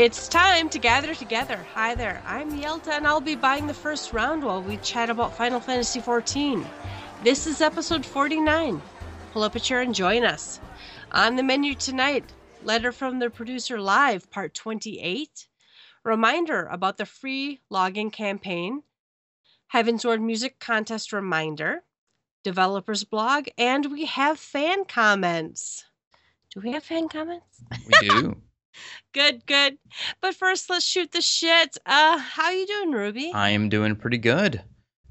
It's time to gather together. Hi there, I'm Yelta, and I'll be buying the first round while we chat about Final Fantasy XIV. This is episode 49. Pull up a chair and join us. On the menu tonight, Letter from the Producer Live, Part 28. Reminder about the free login campaign. Heavensward Music Contest reminder. Developers blog, and we have fan comments. Do we have fan comments? We do. Good, good. But first, let's shoot the shit. Uh, how you doing, Ruby? I am doing pretty good.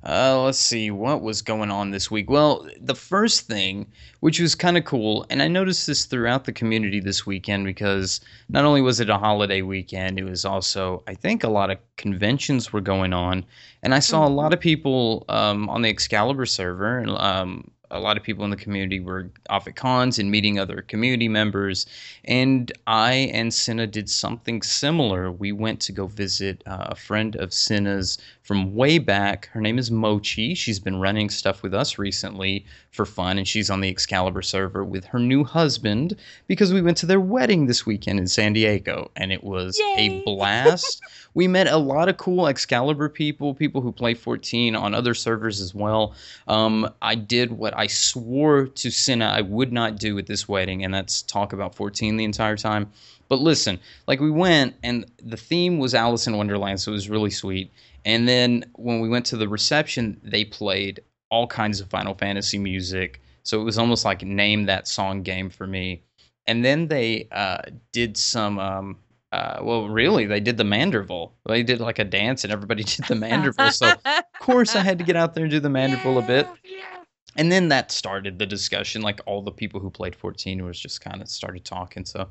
Uh, let's see what was going on this week. Well, the first thing, which was kind of cool, and I noticed this throughout the community this weekend because not only was it a holiday weekend, it was also, I think, a lot of conventions were going on, and I saw a lot of people um, on the Excalibur server, um, a lot of people in the community were off at cons and meeting other community members. And I and Cinna did something similar. We went to go visit uh, a friend of Cinna's from way back. Her name is Mochi. She's been running stuff with us recently for fun, and she's on the Excalibur server with her new husband because we went to their wedding this weekend in San Diego, and it was Yay. a blast. we met a lot of cool Excalibur people, people who play 14 on other servers as well. Um, I did what I swore to Cinna I would not do at this wedding, and that's talk about 14 the entire time. But listen, like we went, and the theme was Alice in Wonderland, so it was really sweet. And then when we went to the reception, they played all kinds of Final Fantasy music. So it was almost like name that song game for me. And then they uh, did some. Um, uh, well, really, they did the Manderville. They did like a dance, and everybody did the Manderville. so of course, I had to get out there and do the Manderville a bit. Yeah. And then that started the discussion. Like all the people who played 14 was just kind of started talking. So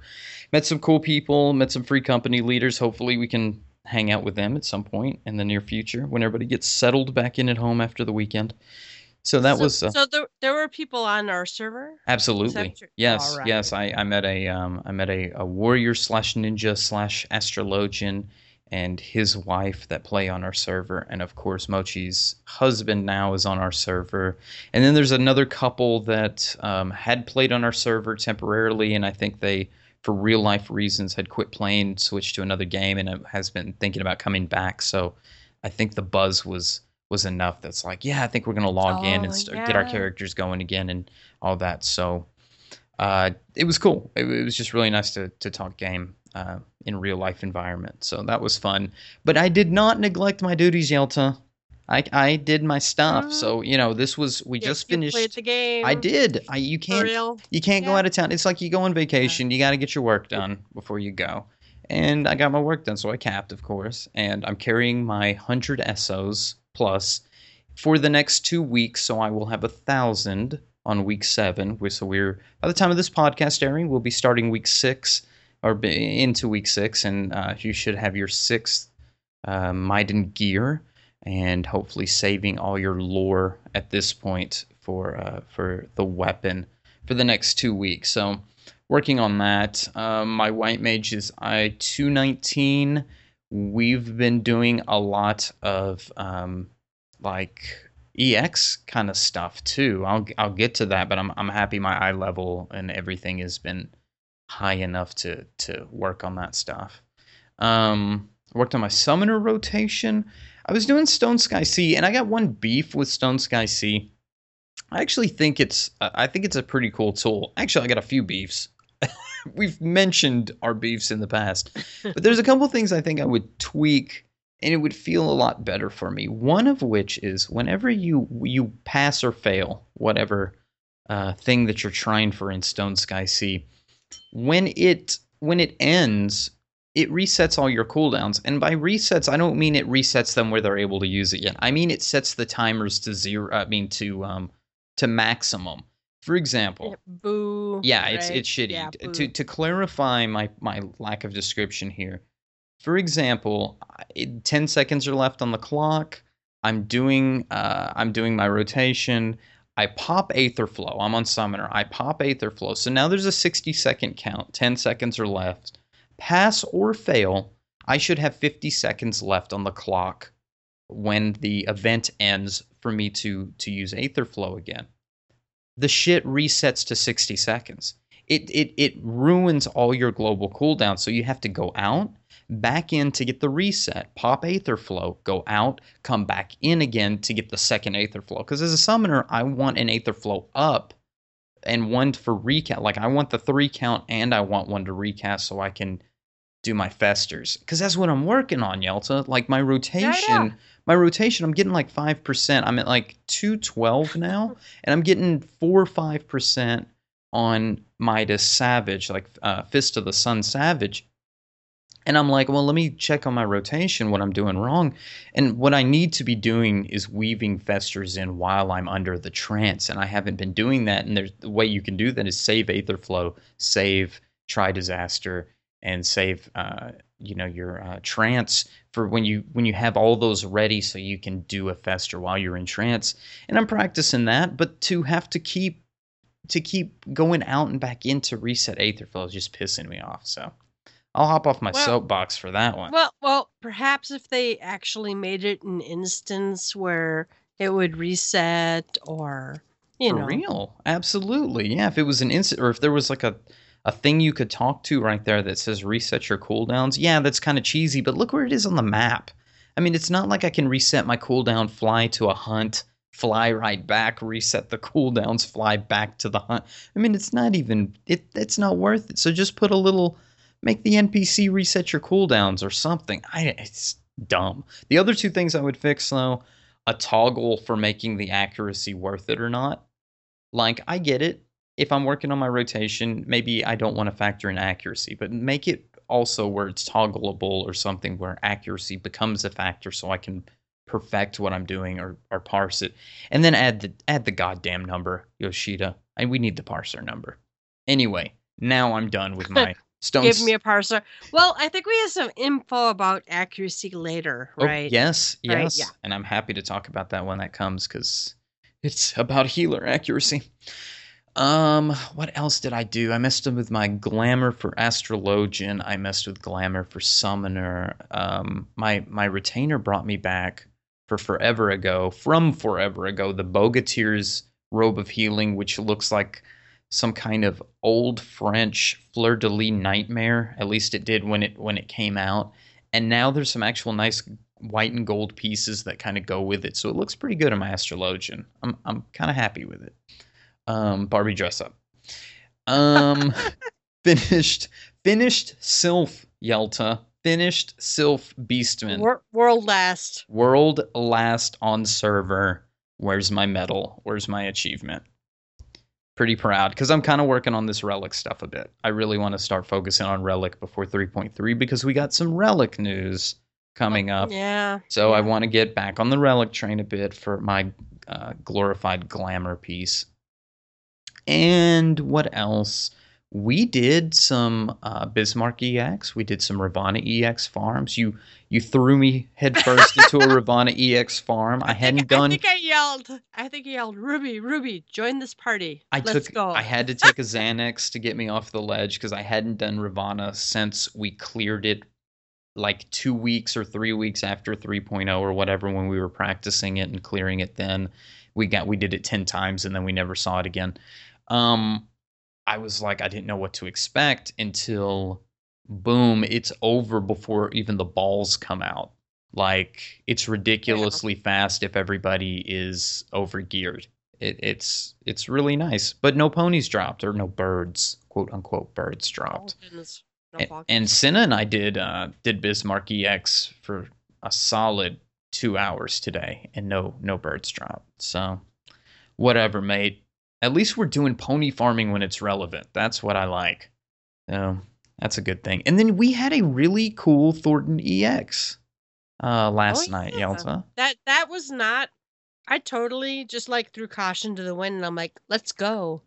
met some cool people, met some free company leaders. Hopefully, we can hang out with them at some point in the near future when everybody gets settled back in at home after the weekend. So that so, was uh, so there, there were people on our server. absolutely yes, Alright. yes. I, I met a um, I met a, a warrior slash ninja slash astrologian and his wife that play on our server, and of course Mochi's husband now is on our server. And then there's another couple that um, had played on our server temporarily, and I think they, for real life reasons, had quit playing, switched to another game, and has been thinking about coming back. So I think the buzz was was enough. That's like, yeah, I think we're gonna log in Oh, and start, get our characters going again and all that. So uh, it was cool. It, it was just really nice to to talk game uh, in real life environment. So that was fun. But I did not neglect my duties, Yelta. I I did my stuff. So you know, this was we You- just you finished. played the game. I did. I you can't you can't go out of town. It's like you go on vacation. You got to get your work done before you go. And I got my work done, so I capped, of course. And I'm carrying my hundred SOs plus for the next two weeks. So I will have a thousand on week seven. So we're by the time of this podcast airing, we'll be starting week six or into week six, and uh, you should have your sixth uh, Maiden gear, and hopefully saving all your lore at this point for uh, for the weapon for the next two weeks. So working on that. Um, my white mage is I two nineteen. We've been doing a lot of um, like EX kind of stuff too. I'll I'll get to that, but I'm I'm happy my eye level and everything has been high enough to to work on that stuff. Um, worked on my summoner rotation. I was doing Stone Sky Sea, and I got one beef with Stone Sky Sea. I actually think it's I think it's a pretty cool tool. Actually, I got a few beefs. We've mentioned our beefs in the past, but there's a couple things I think I would tweak and it would feel a lot better for me. One of which is whenever you you pass or fail whatever uh, thing that you're trying for in Stone Sky Sea, when it when it ends, it resets all your cooldowns. And by resets, I don't mean it resets them where they're able to use it yet. I mean it sets the timers to zero. I mean to um to maximum. For example, Yeah, Boo. yeah, it's right? it's shitty. Yeah, to to clarify my my lack of description here. For example, 10 seconds are left on the clock. I'm doing uh I'm doing my rotation. I pop Aether Flow. I'm on Summoner. I pop Aether Flow. So now there's a 60 second count. 10 seconds are left. Pass or fail, I should have 50 seconds left on the clock when the event ends for me to to use Aether Flow again the shit resets to 60 seconds. It it it ruins all your global cooldown. So you have to go out, back in to get the reset, pop Aether Flow, go out, come back in again to get the second Aether Flow. Because as a summoner, I want an Aether Flow up and one for recast. Like I want the three count and I want one to recast so I can do my festers. Because that's what I'm working on, Yelta. Like my rotation, Yeah, yeah. my rotation, I'm getting like five percent. I'm at like two twelve now, and I'm getting four or five percent on Midas Savage, like uh, Fist of the Son Savage. And I'm like, well, let me check on my rotation what I'm doing wrong. And what I need to be doing is weaving festers in while I'm under the trance. And I haven't been doing that. And there's the way you can do that is save Aetherflow, save Tri-disaster, and save uh, you know your uh, trance for when you when you have all those ready so you can do a fester while you're in trance. And I'm practicing that, but to have to keep to keep going out and back in to reset Aetherflow is just pissing me off. So I'll hop off my Well- soapbox for that one. Well, well, perhaps if they actually made it an instance where it would reset, or you For know, real, absolutely, yeah. If it was an instant, or if there was like a a thing you could talk to right there that says reset your cooldowns, yeah, that's kind of cheesy. But look where it is on the map. I mean, it's not like I can reset my cooldown, fly to a hunt, fly right back, reset the cooldowns, fly back to the hunt. I mean, it's not even it. It's not worth it. So just put a little, make the NPC reset your cooldowns or something. I it's dumb. The other two things I would fix though, a toggle for making the accuracy worth it or not. Like I get it. If I'm working on my rotation, maybe I don't want to factor in accuracy, but make it also where it's toggleable or something where accuracy becomes a factor so I can perfect what I'm doing or, or parse it. And then add the add the goddamn number, Yoshida. And we need the parser number. Anyway, now I'm done with my stone. give me a parser. Well, I think we have some info about accuracy later, Oh, right? yes, Right, yes. yeah. And I'm happy to talk about that when that comes because it's about healer accuracy. Um, what else did I do? I messed up with my glamour for astrologian. I messed with glamour for summoner. Um, my my retainer brought me back for forever ago, from forever ago, the Bogatyr's robe of healing, which looks like some kind of old French fleur de lis nightmare. At least it did when it when it came out. And now there's some actual nice white and gold pieces that kind of go with it. So it looks pretty good in my astrologian. I'm I'm kind of happy with it. Um, Barbie dress up. Um, finished finished Sylph Yelta. Finished Sylph Beastman. Wor- world last. World last on server. Where's my medal? Where's my achievement? Pretty proud because I'm kind of working on this relic stuff a bit. I really want to start focusing on relic before 3.3 because we got some relic news coming up. Yeah. So I want to get back on the relic train a bit for my uh, glorified glamour piece. And what else? We did some uh, Bismarck EX. We did some Ravana EX farms. You you threw me headfirst into a Ravana EX farm. I hadn't think, I done. think I yelled. I think I yelled, Ruby, Ruby, join this party. I Let's took. go. I had to take a Xanax to get me off the ledge because I hadn't done Ravana since we cleared it, like two weeks or three weeks after 3.0 or whatever when we were practicing it and clearing it. Then we got we did it ten times and then we never saw it again. Um, I was like, I didn't know what to expect until boom, it's over before even the balls come out. Like it's ridiculously fast if everybody is overgeared. It, it's it's really nice, but no ponies dropped or no birds, quote unquote birds dropped. Falcons. No A- and Senna and I did uh, did Bismarck EX for a solid two hours today, and no no birds dropped. So whatever, mate. At least we're doing pony farming when it's relevant. That's what I like. So that's a good thing. And then we had a really cool Thordan EX uh, last Oh, night, yeah. Yelta. that that was not. I totally just like threw caution to the wind, and I'm like, let's go.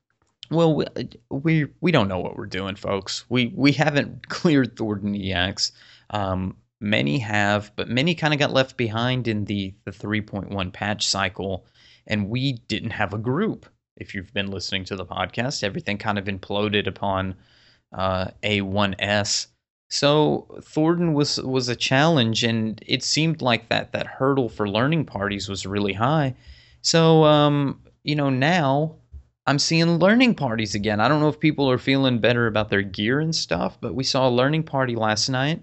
Well, we, we we don't know what we're doing, folks. We we haven't cleared Thordan EX. Um, many have, but many kind of got left behind in the the 3.1 patch cycle, and we didn't have a group. If you've been listening to the podcast, everything kind of imploded upon uh, A1S. So Thordan was was a challenge, and it seemed like that that hurdle for learning parties was really high. So um, you know now I'm seeing learning parties again. I don't know if people are feeling better about their gear and stuff, but we saw a learning party last night,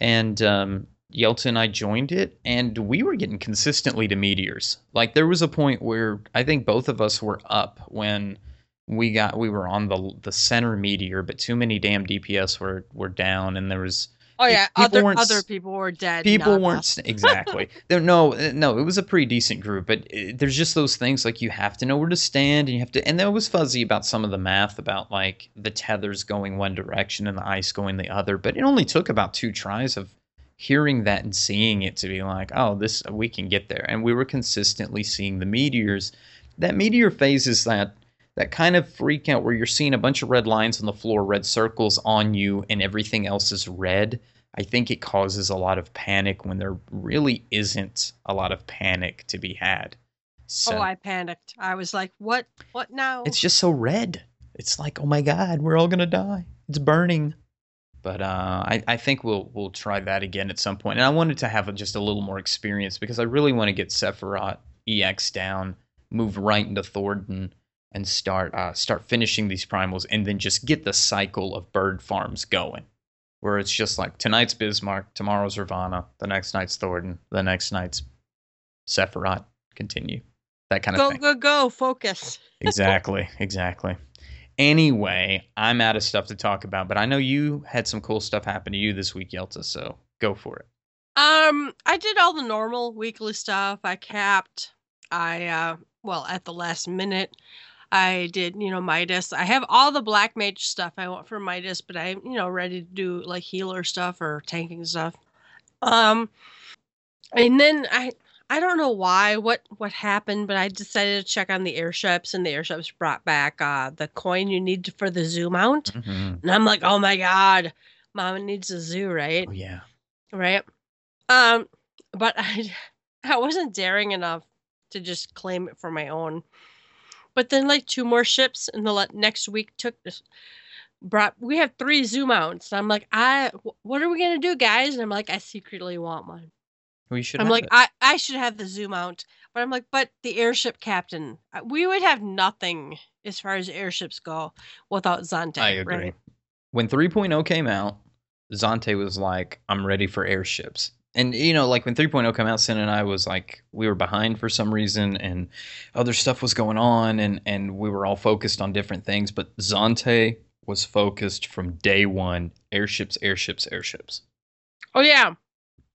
and um, Yelta and I joined it, and we were getting consistently to meteors. Like there was a point where I think both of us were up when we got we were on the the center meteor, but too many damn DPS were were down, and there was Oh yeah, People other other people were dead. people weren't exactly there no uh, no it was a pretty decent group but uh, there's just those things like you have to know where to stand and you have to and there was fuzzy about some of the math about like the tethers going one direction and the ice going the other but it only took about two tries of hearing that and seeing it to be like oh this we can get there and we were consistently seeing the meteors that meteor phase is that that kind of freak out where you're seeing a bunch of red lines on the floor red circles on you and everything else is red I think it causes a lot of panic when there really isn't a lot of panic to be had. So Oh, I panicked. I was like, "What? What now?" it's just so red. It's like, oh my god, we're all gonna die. It's burning. But uh, I, I think we'll we'll try that again at some point. And I wanted to have a, just a little more experience because I really want to get Sephirot EX down, move right into Thordan, and start uh, start finishing these primals, and then just get the cycle of bird farms going. Where it's just like tonight's Bismarck, tomorrow's Ravana, the next night's Thordan, the next night's Sephirot. Continue that kind of go thing go go! Go! Focus. exactly, exactly. Anyway, I'm out of stuff to talk about, but I know you had some cool stuff happen to you this week, Yelta, so go for it. Um, I did all the normal weekly stuff. I capped. I uh, well, at the last minute, I did you know Midas. I have all the black mage stuff I want for Midas, but I'm you know ready to do like healer stuff or tanking stuff. Um, and then I I don't know why what what happened, but I decided to check on the airships, and the airships brought back uh the coin you need for the Zu mount, Mhm. and I'm like, oh my god, Mama needs a Zu, right? Oh yeah, right? Um, but I I wasn't daring enough to just claim it for my own. But then like two more ships in the le- next week took this brought we have three Zu mounts And I'm like, I what are we gonna do, guys? And I'm like, I secretly want one. We should. I'm like, it. I I should have the Zu mount, But I'm like, but the airship captain, uh, we would have nothing as far as airships go without Zante. I agree. Right? When 3.0 came out, Zante was like, "I'm ready for airships." And you know, like when 3.0 came out, Sin and I was like, we were behind for some reason, and other stuff was going on, and and we were all focused on different things. But Zante was focused from day one: airships, airships, airships. Oh yeah.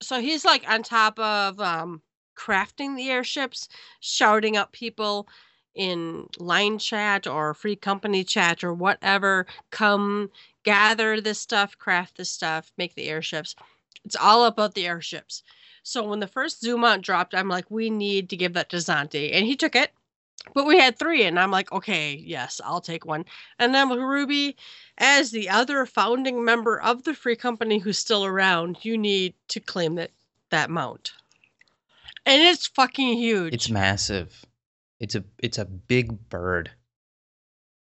So he's like on top of um crafting the airships, shouting up people in line chat or free company chat or whatever, come gather this stuff, craft this stuff, make the airships. It's all about the airships. So when the first Zu mount dropped, I'm like, we need to give that to Zante. And he took it. But we had three, and I'm like, okay, yes, I'll take one. And then with Ruby, as the other founding member of the free company who's still around, you need to claim that that mount. And it's fucking huge. It's massive. It's a it's a big bird.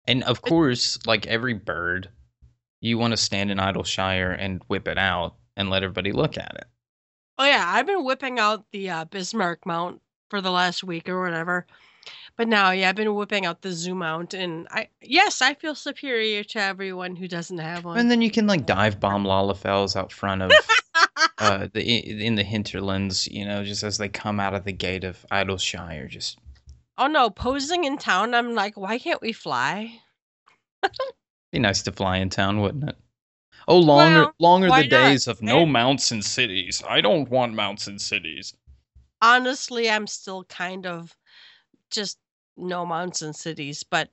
And of course, like every bird, you want to stand in Idyllshire and whip it out and let everybody look at it. oh yeah, I've been whipping out the uh, Bismarck mount for the last week or whatever. But now, yeah, I've been whipping out the Zu mount, and I yes, I feel superior to everyone who doesn't have one. And then you can like dive bomb Lalafells out front of uh the in the hinterlands, you know, just as they come out of the gate of Idyllshire. Just oh no, posing in town, I'm like, why can't we fly? be nice to fly in town, wouldn't it? Oh, longer Well, longer the not? days of no mounts in cities. I don't want mounts in cities. Honestly, I'm still kind of just no mounts in cities, but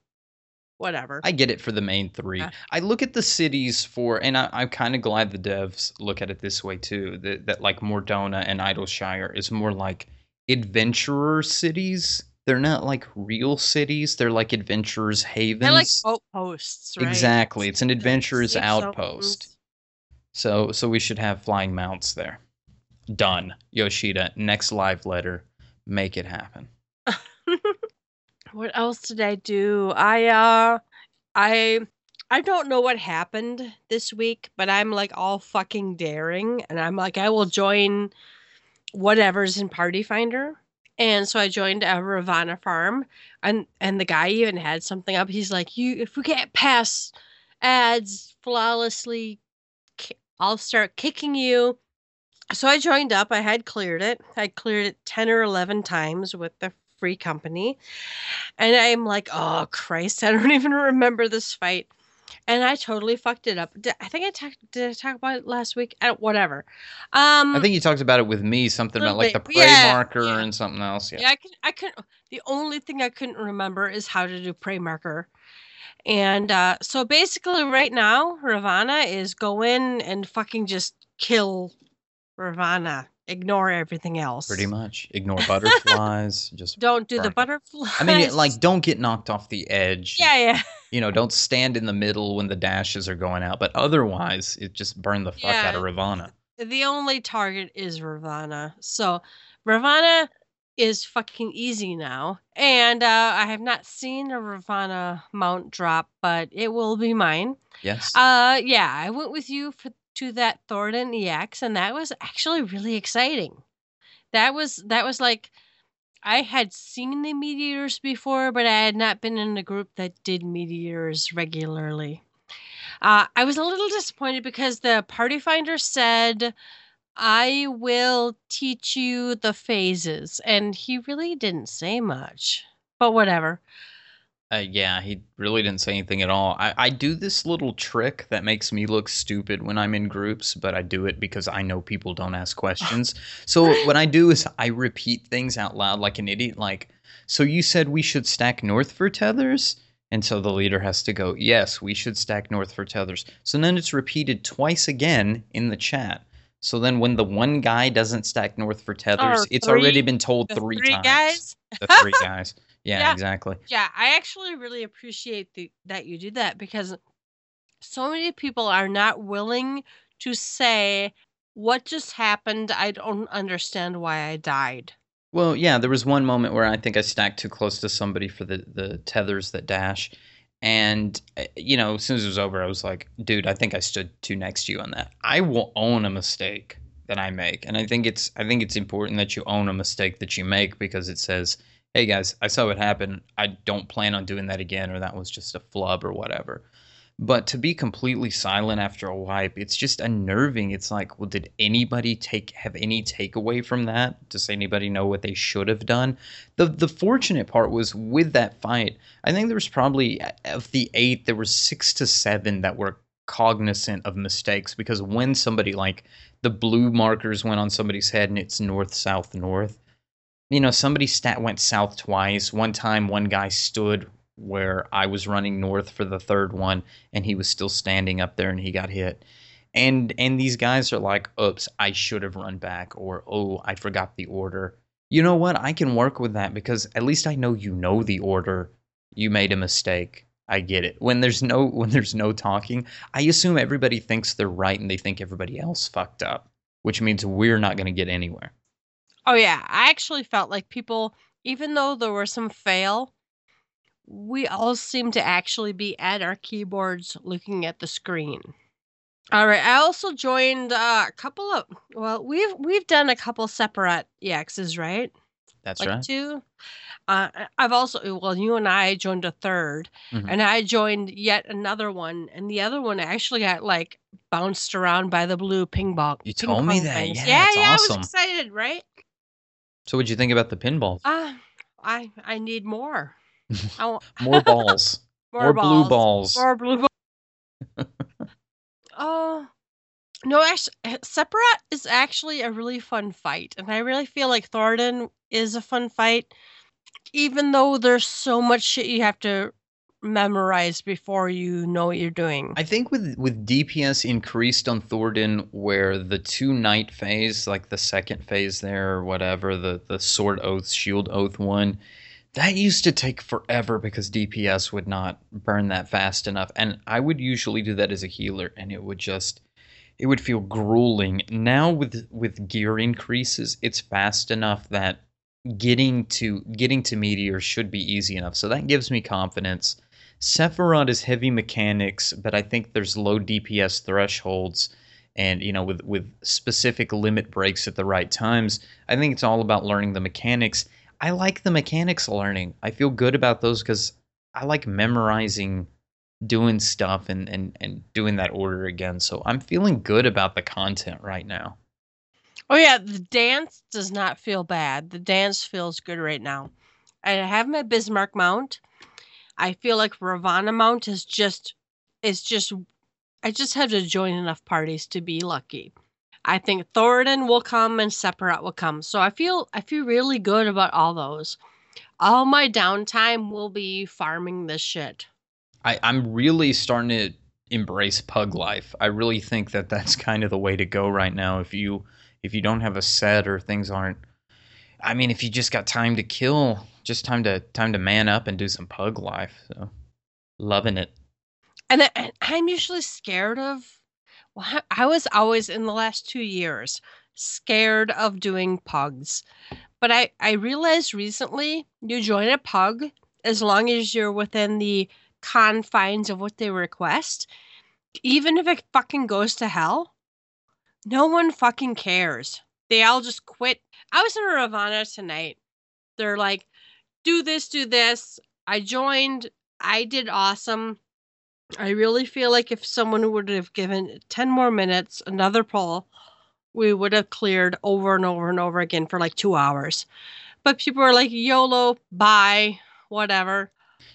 whatever. I get it for the main three. Yeah. I look at the cities for, and I, I'm kind of glad the devs look at it this way too. That, that like Mor Dhona and Idyllshire is more like adventurer cities. They're not like real cities. They're like adventurers' havens. They're like outposts, right? Exactly. It's an adventurer's outpost. So so we should have flying mounts there. Done. Yoshida, next live letter, make it happen. What else did I do? I uh I I don't know what happened this week, but I'm like all fucking daring and I'm like I will join whatever's in Party Finder. And so I joined a Ravana farm, and and the guy even had something up. He's like, "You, if we get past ads flawlessly, I'll start kicking you." So I joined up. I had cleared it. I cleared it ten or eleven times with the free company, and I'm like, "Oh Christ, I don't even remember this fight." And I totally fucked it up. Did, I think I talked. Did I talk about it last week? I whatever. Um, I think you talked about it with me, something about like the prey Yeah, marker yeah. and something else. Yeah. Yeah, I can. I couldn't. The only thing I couldn't remember is how to do prey marker. And uh, so basically, right now, Ravana is go in and fucking just kill Ravana. Ignore everything else. Pretty much. Ignore butterflies. just Don't do the butterflies. I mean, like, don't get knocked off the edge. Yeah, yeah. You know, don't stand in the middle when the dashes are going out. But otherwise, it just burn the fuck out of Yeah. Ravana. The only target is Ravana. So Ravana is fucking easy now. And uh, I have not seen a Ravana mount drop, but it will be mine. Yes. Uh, yeah, I went with you for, to that Thordan EX, and that was actually really exciting. That was that was like I had seen the meteors before, but I had not been in a group that did meteors regularly. Uh, I was a little disappointed because the party finder said, "I will teach you the phases," and he really didn't say much. But whatever. Uh, yeah, he really didn't say anything at all. I, I do this little trick that makes me look stupid when I'm in groups, but I do it because I know people don't ask questions. so what I do is I repeat things out loud like an idiot. Like, so you said we should stack north for tethers? And so the leader has to go, yes, we should stack north for tethers. So then it's repeated twice again in the chat. So then when the one guy doesn't stack north for tethers, it's already been told The three, three times. guys. The three guys. Yeah, Yeah. exactly. Yeah, I actually really appreciate the, that you do that because so many people are not willing to say what just happened. I don't understand why I died. Well, yeah, there was one moment where I think I stacked too close to somebody for the, the tethers that dash. And, uh, you know, as soon as it was over, I was like, dude, I think I stood too next to you on that. I will own a mistake that I make. And I think it's I think it's important that you own a mistake that you make because it says, hey guys, I saw what happened. I don't plan on doing that again, or that was just a flub or whatever. But to be completely silent after a wipe, it's just unnerving. It's like, well, did anybody take have any takeaway from that? Does anybody know what they should have done? The the fortunate part was with that fight, I think there was probably uh, of the eight, there were six to seven that were cognizant of mistakes because when somebody like the blue markers went on somebody's head and it's north, south, north, you know, somebody stat went south twice. One time, one guy stood where I was running north for the third one, and he was still standing up there, and he got hit. And and these guys are like, "Oops, I should have run back," or "Oh, I forgot the order." You know what? I can work with that because at least I know you know the order. You made a mistake. I get it. When there's no when there's no talking, I assume everybody thinks they're right and they think everybody else fucked up, which means we're not going to get anywhere. Oh yeah, I actually felt like people, even though there were some fail, we all seemed to actually be at our keyboards looking at the screen. All right, I also joined uh, a couple of well, we've we've done a couple separate EXs, right? That's like right. two. Uh, I've also well, you and I joined a 3rd Mhm. and I joined yet another one, and the other one actually got like bounced around by the blue ping pong. You told me that. things. Yeah, yeah, yeah. I was excited, right? So, what'd you think about the pinball? Uh, I I need more. I More balls. more, More blue balls. More blue balls. oh. No, actually, Sephirot is actually a really fun fight, and I really feel like Thordan is a fun fight, even though there's so much shit you have to memorize before you know what you're doing. I think with with DPS increased on Thordan, where the two knight phase, like the second phase there or whatever, the the sword oath, shield oath one, that used to take forever because DPS would not burn that fast enough, and I would usually do that as a healer, and it would just it would feel grueling. Now with with gear increases, it's fast enough that getting to getting to meteor should be easy enough. So that gives me confidence. Sephirot is heavy mechanics, but I think there's low DPS thresholds and you know with with specific limit breaks at the right times. I think it's all about learning the mechanics. I like the mechanics learning. I feel good about those because I like memorizing doing stuff and, and, and doing that order again. So I'm feeling good about the content right now. Oh yeah, the dance does not feel bad. The dance feels good right now. I have my Bismarck mount. I feel like Ravana mount is just is just I just have to join enough parties to be lucky. I think Thordan will come and Sephirot will come. So I feel I feel really good about all those. All my downtime will be farming this shit. I, I'm really starting to embrace pug life. I really think that that's kind of the way to go right now. If you if you don't have a set or things aren't, I mean, if you just got time to kill, just time to time to man up and do some pug life. So, loving it. And I'm usually scared of. Well, I was always in the last two years scared of doing pugs, but I I realized recently you join a pug as long as you're within the confines of what they request, even if it fucking goes to hell, no one fucking cares. They all just quit. I was in a Ravana tonight. They're like, do this, do this. I joined. I did awesome. I really feel like if someone would have given 10 more minutes, another poll, we would have cleared over and over and over again for like two hours. But people are like, YOLO, bye, whatever.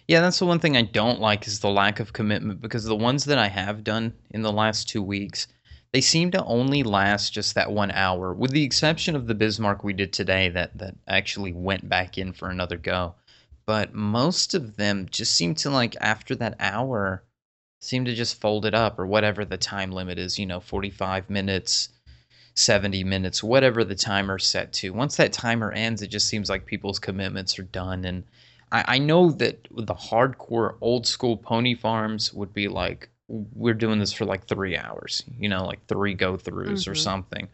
Yeah, that's the one thing I don't like is the lack of commitment because the ones that I have done in the last two weeks, they seem to only last just that one hour, with the exception of the Bismarck we did today that, that actually went back in for another go. But most of them just seem to like after that hour seem to just fold it up or whatever the time limit is, you know, 45 minutes, 70 minutes, whatever the timer's set to. Once that timer ends, it just seems like people's commitments are done and I, I know that the hardcore old school pony farms would be like, we're doing this for like three hours, you know, like three go throughs mm-hmm. or something.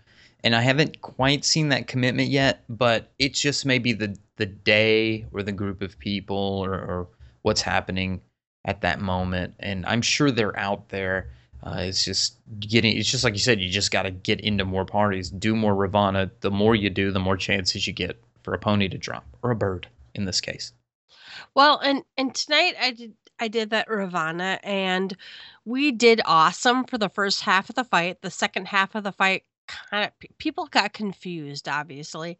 And I haven't quite seen that commitment yet, but it's just maybe the the day or the group of people or, or what's happening at that moment. And I'm sure they're out there. Uh, it's just getting. It's just like you said. You just got to get into more parties, do more Ravana. The more you do, the more chances you get for a pony to drop or a bird in this case. Well, and and tonight I did I did that Ravana and we did awesome for the first half of the fight. The second half of the fight kind of people got confused obviously.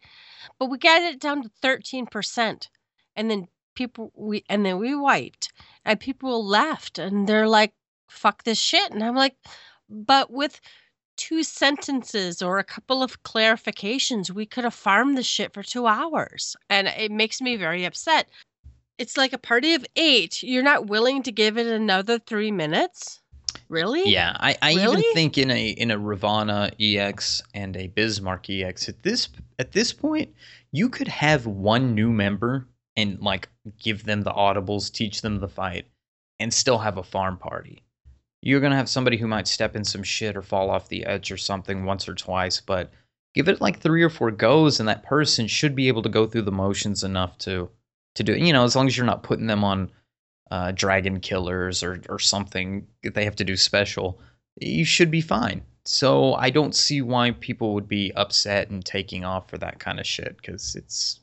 But we got it down to 13% and then people we and then we wiped and people left and they're like fuck this shit and I'm like but with two sentences or a couple of clarifications we could have farmed the shit for 2 hours and it makes me very upset it's like a party of eight. You're not willing to give it another three minutes? Really? Yeah, I, I really? even think in a in a Ravana EX and a Bismarck EX at this at this point, you could have one new member and like give them the audibles, teach them the fight, and still have a farm party. You're gonna have somebody who might step in some shit or fall off the edge or something once or twice, but give it like three or four goes, and that person should be able to go through the motions enough to to do it. You know, as long as you're not putting them on uh, dragon killers or or something that they have to do special, you should be fine. So I don't see why people would be upset and taking off for that kind of shit because it's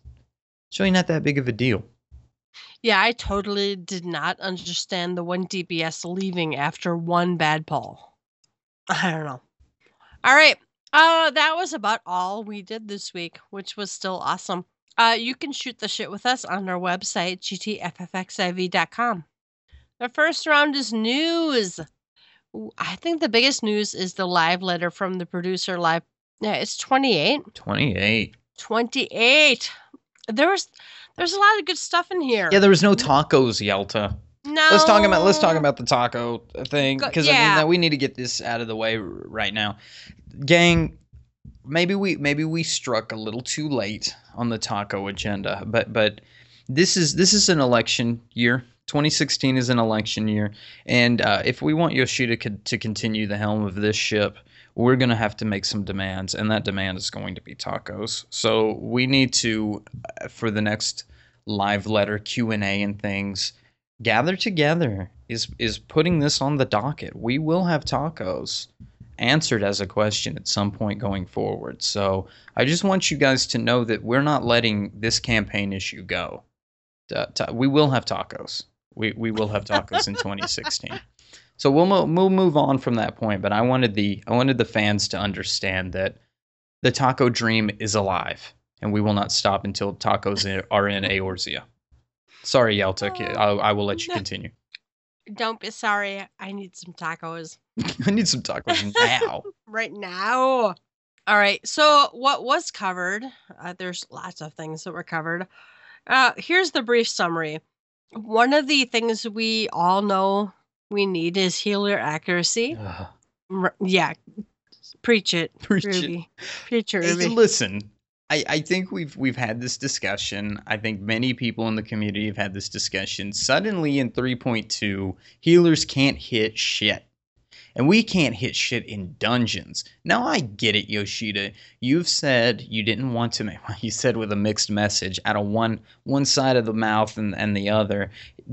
it's really not that big of a deal. Yeah, I totally did not understand the one DPS leaving after one bad pull. I don't know. All right. Uh that was about all we did this week, which was still awesome. Uh, you can shoot the shit with us on our website, gtffxiv.com. The first round is news. I think the biggest news is the live letter from the producer live. Yeah, it's 28. 28. 28. There was there's a lot of good stuff in here. Yeah, there was no tacos, Yelta. No. Let's talk about let's talk about the taco thing because yeah. I mean we need to get this out of the way right now. Gang, maybe we maybe we struck a little too late on the taco agenda, but but this is this is an election year. 2016 is an election year, and uh, if we want Yoshida to continue the helm of this ship, we're going to have to make some demands, and that demand is going to be tacos. So we need to, uh, for the next live letter Q and A and things, gather together. Is is putting this on the docket? We will have tacos answered as a question at some point going forward. So I just want you guys to know that we're not letting this campaign issue go. Ta- we will have tacos. We we will have tacos in 2016. So we'll mo- we'll move on from that point. But I wanted the I wanted the fans to understand that the taco dream is alive, and we will not stop until tacos are in Eorzea. Sorry, Yelta. Oh, ki- I, I will let you continue. Don't be sorry. I need some tacos I need some tacos now. right now. All right. So, what was covered? Uh, there's lots of things that were covered. Uh, here's the brief summary. One of the things we all know we need is healer accuracy. Ugh, R- yeah. Preach it, preach it. Ruby. Preach it, Hey, Ruby. listen, I, I think we've we've had this discussion. I think many people in the community have had this discussion. Suddenly in 3.2, healers can't hit shit. And we can't hit shit in dungeons. Now I get it, Yoshida. You've said you didn't want to make you said with a mixed message out of one one side of the mouth and, and the other.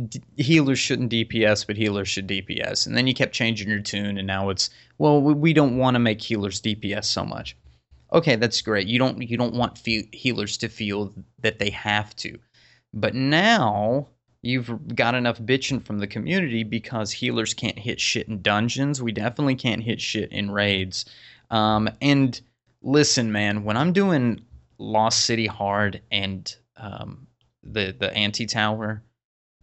D- healers shouldn't DPS, but healers should DPS. And then you kept changing your tune, and now it's well, we, we don't want to make healers DPS so much okay that's great you don't you don't want fe- healers to feel that they have to but now you've got enough bitching from the community because healers can't hit shit in dungeons we definitely can't hit shit in raids um, and listen man when i'm doing lost city hard and um, the the anti-tower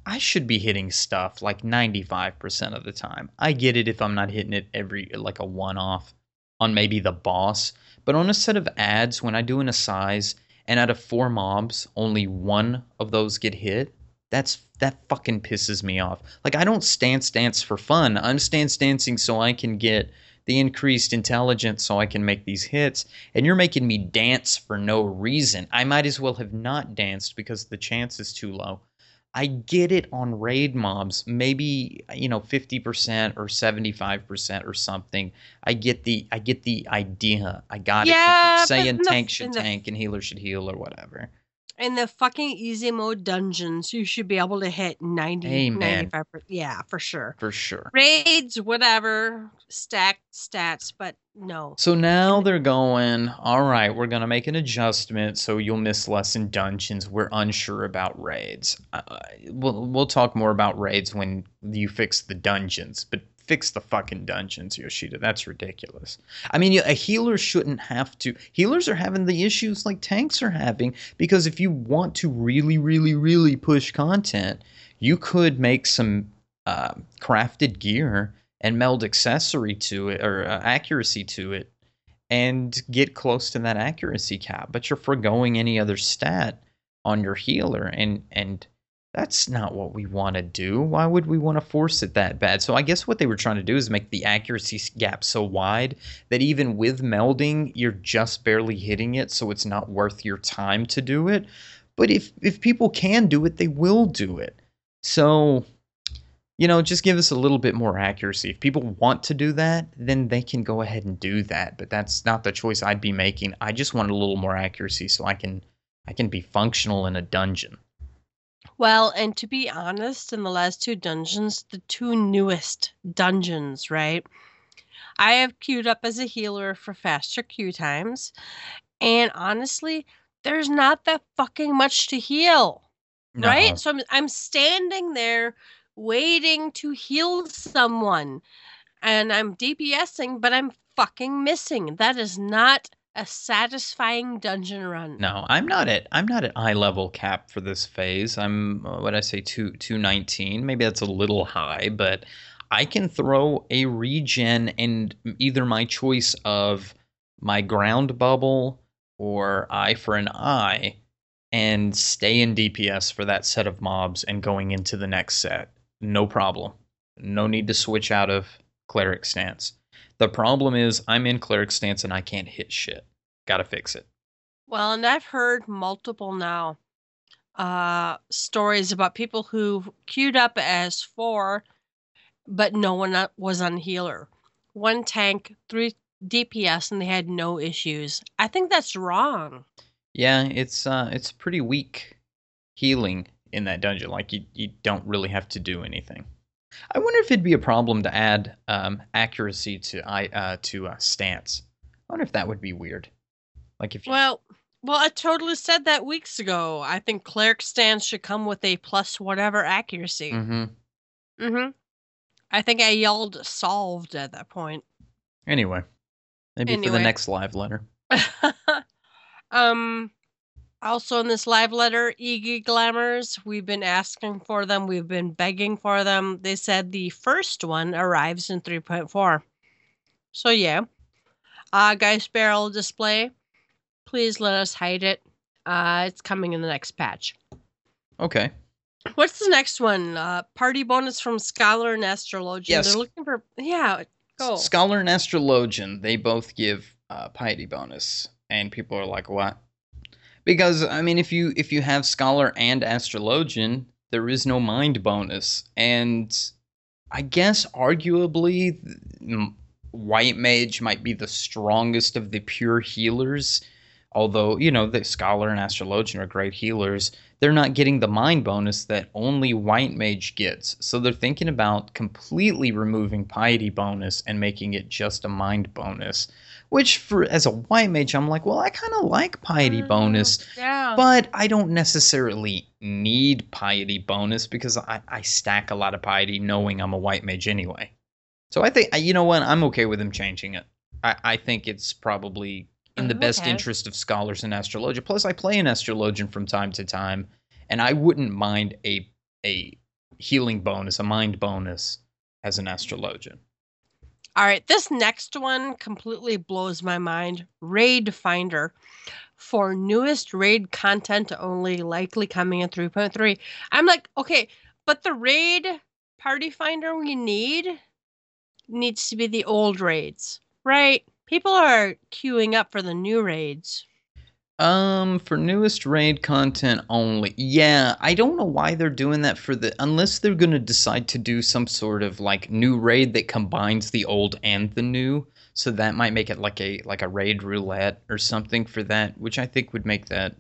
I should be hitting stuff like 95% of the time. I get it if I'm not hitting it every like a one off on maybe the boss, but on a set of ads, when I do an assize and out of four mobs, only one of those get hit, that's that fucking pisses me off. Like I don't stance dance for fun. I'm stance dancing so I can get the increased intelligence so I can make these hits, and you're making me dance for no reason. I might as well have not danced because the chance is too low. I get it on raid mobs, maybe you know 50% or 75% or something. I get the I get the idea. I got Yeah, it. Saying tank should tank and healer should heal or whatever. In the fucking easy mode dungeons, you should be able to hit 90, Amen. 95%. Yeah, for sure. For sure. Raids, whatever, stack stats, but no. So now they're going, all right, we're going to make an adjustment so you'll miss less in dungeons. We're unsure about raids. Uh, we'll, we'll talk more about raids when you fix the dungeons, but fix the fucking dungeons, Yoshida. That's ridiculous. I mean, a healer shouldn't have to. Healers are having the issues like tanks are having because if you want to really, really, really push content, you could make some uh, crafted gear and meld accessory to it or uh, accuracy to it and get close to that accuracy cap but you're foregoing any other stat on your healer and and that's not what we want to do why would we want to force it that bad so i guess what they were trying to do is make the accuracy gap so wide that even with melding you're just barely hitting it so it's not worth your time to do it but if if people can do it they will do it so you know, just give us a little bit more accuracy. If people want to do that, then they can go ahead and do that. But that's not the choice I'd be making. I just want a little more accuracy so I can I can be functional in a dungeon. Well, and to be honest, in the last two dungeons, the two newest dungeons, right? I have queued up as a healer for faster queue times. And honestly, there's not that fucking much to heal, No. right? So I'm, I'm standing there waiting to heal someone and I'm DPSing, but I'm fucking missing. That is not a satisfying dungeon run. No, I'm not at I'm not at eye level cap for this phase. I'm uh, what I say two two nineteen. Maybe that's a little high, but I can throw a regen and either my choice of my ground bubble or eye for an eye and stay in DPS for that set of mobs and going into the next set. No problem. No need to switch out of cleric stance. The problem is I'm in cleric stance and I can't hit shit. Gotta fix it. Well, and I've heard multiple now uh stories about people who queued up as four, but no one was on healer. One tank, three DPS, and they had no issues. I think that's wrong. Yeah, it's uh it's pretty weak healing in that dungeon. Like you you don't really have to do anything. I wonder if it'd be a problem to add um, accuracy to I uh, to uh, stance. I wonder if that would be weird. Like if you, Well, well, I totally said that weeks ago. I think cleric stance should come with a plus whatever accuracy. Mm-hmm. Mm-hmm. I think I yelled solved at that point. Anyway, maybe for the next live letter. um also in this live letter Egi glamours we've been asking for them we've been begging for them. They said the first one arrives in 3.4 so yeah. Uh Gauss barrel display please let us hide it. Uh it's coming in the next patch. Okay. what's the next one? Uh piety bonus from scholar and astrologian. Yes. they're looking for yeah go. Scholar and Astrologian, they both give uh, piety bonus, and people are like, "What?" Because I mean, if you if you have Scholar and Astrologian, there is no mind bonus, and I guess arguably, White Mage might be the strongest of the pure healers. Although you know the Scholar and Astrologian are great healers, they're not getting the mind bonus that only White Mage gets. So they're thinking about completely removing Piety bonus and making it just a mind bonus. Which, for as a White Mage, I'm like, well, I kind of like Piety Mhm. bonus, yeah but I don't necessarily need Piety bonus because I, I stack a lot of Piety knowing I'm a White Mage anyway. So I think, you know what, I'm okay with them changing it. I, I think it's probably in the Oh, best okay. interest of scholars in astrology. Plus, I play an astrologian from time to time, and I wouldn't mind a a healing bonus, a mind bonus as an astrologian. All right, this next one completely blows my mind. Raid Finder for newest raid content only, likely coming in 3.3. I'm like, okay, but the raid party finder we need needs to be the old raids, right? People are queuing up for the new raids. Um, for newest raid content only. Yeah, I don't know why they're doing that for the unless they're gonna decide to do some sort of like new raid that combines the old and the new. So that might make it like a like a raid roulette or something for that, which I think would make that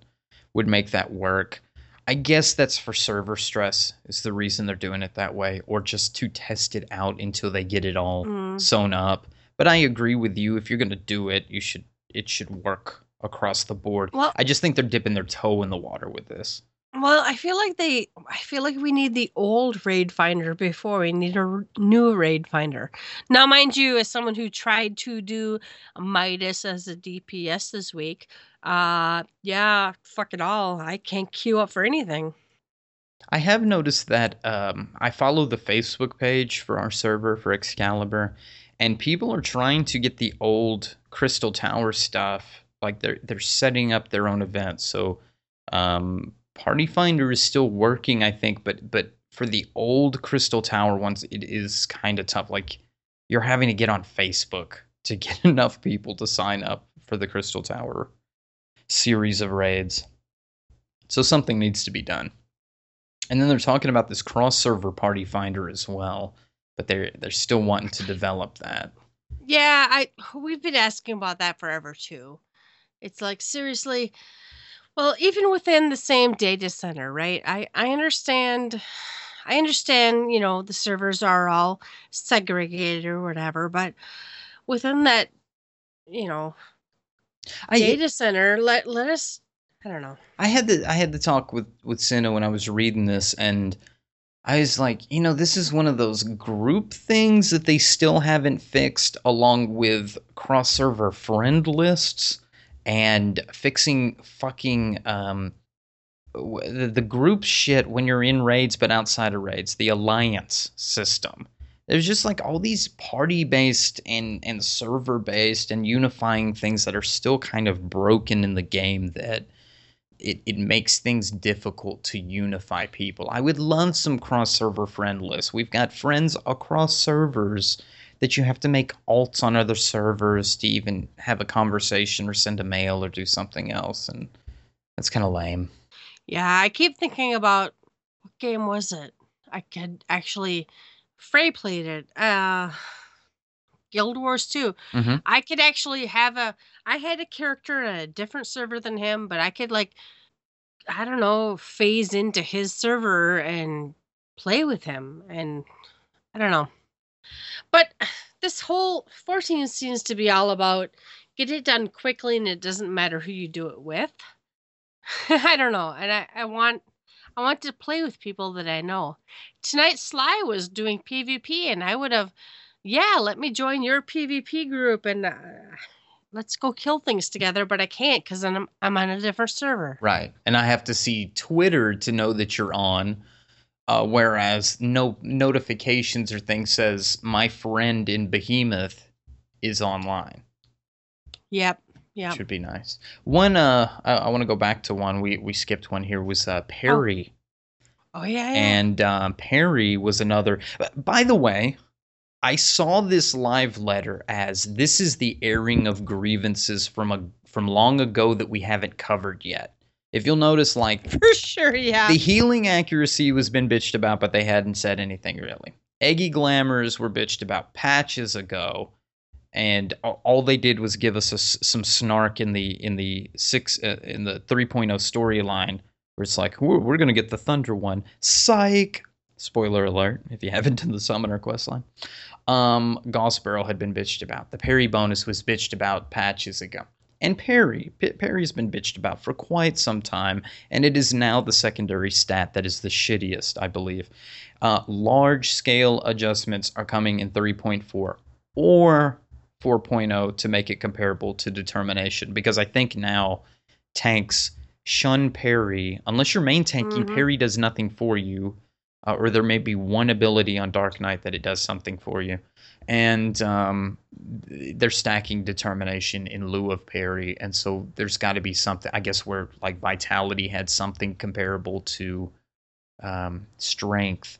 would make that work. I guess that's for server stress is the reason they're doing it that way, or just to test it out until they get it all Mm. sewn up. But I agree with you. If you're gonna do it, you should it should work across the board. Well- I just think they're dipping their toe in the water with this. Well, I feel like they I feel like we need the old raid finder before we need a r- new raid finder. Now, mind you, as someone who tried to do Midas as a DPS this week, uh yeah, fuck it all. I can't queue up for anything. I have noticed that um, I follow the Facebook page for our server for Excalibur, and people are trying to get the old Crystal Tower stuff. Like they're they're setting up their own events. So um, Party Finder is still working, I think, but but for the old Crystal Tower ones, it is kind of tough. Like you're having to get on Facebook to get enough people to sign up for the Crystal Tower series of raids. So something needs to be done. And then they're talking about this cross server party finder as well, but they're they're still wanting to develop that. Yeah, I we've been asking about that forever too. It's like seriously, well, even within the same data center, right? I I understand I understand, you know, the servers are all segregated or whatever, but within that, you know, I data center, let let us I don't know. I had the I had the talk with with Cinna when I was reading this, and I was like, you know, this is one of those group things that they still haven't fixed, along with cross server friend lists and fixing fucking um the, the group shit when you're in raids but outside of raids, the alliance system. There's just like all these party based and and server based and unifying things that are still kind of broken in the game that it, it makes things difficult to unify people. I would love some cross server friend lists. We've got friends across servers that you have to make alts on other servers to even have a conversation or send a mail or do something else. And that's kind of lame. Yeah, I keep thinking about what game was it? I could actually Frey played it. Uh Guild Wars 2. Mhm. I could actually have a I had a character in a different server than him, but I could like I don't know, phase into his server and play with him and I don't know. But this whole 14 seems to be all about get it done quickly and it doesn't matter who you do it with. I don't know. And I, I want I want to play with people that I know. Tonight Sly was doing PvP and I would have yeah, let me join your PvP group and uh, let's go kill things together, but I can't cuz I'm I'm on a different server. Right. And I have to see Twitter to know that you're on. Uh, whereas no notifications or things says my friend in Behemoth is online. Yep. Yeah. Should be nice. One uh I, I want to go back to one we we skipped one here was uh parry. Oh yeah. yeah. And um, parry was another. By the way, I saw this live letter as this is the airing of grievances from a from long ago that we haven't covered yet. If you'll notice, like For sure, yeah. the healing accuracy was been bitched about, but they hadn't said anything really. Egi glamours were bitched about patches ago, and all they did was give us a some snark in the in the six uh, in the 3.0 storyline where it's like we're, we're gonna get the Thunder one. Psych. Spoiler alert! If you haven't done the Summoner quest line, um, Barrel had been bitched about. The parry bonus was bitched about patches ago. And parry, P- parry's been bitched about for quite some time, and it is now the secondary stat that is the shittiest, I believe. Uh, large scale adjustments are coming in 3.4 or 4.0 to make it comparable to determination, because I think now tanks shun parry unless you're main tanking. Mhm. Parry does nothing for you, uh, or there may be one ability on Dark Knight that it does something for you, and um, they're stacking determination in lieu of parry, and so there's got to be something. I guess where like vitality had something comparable to um, strength.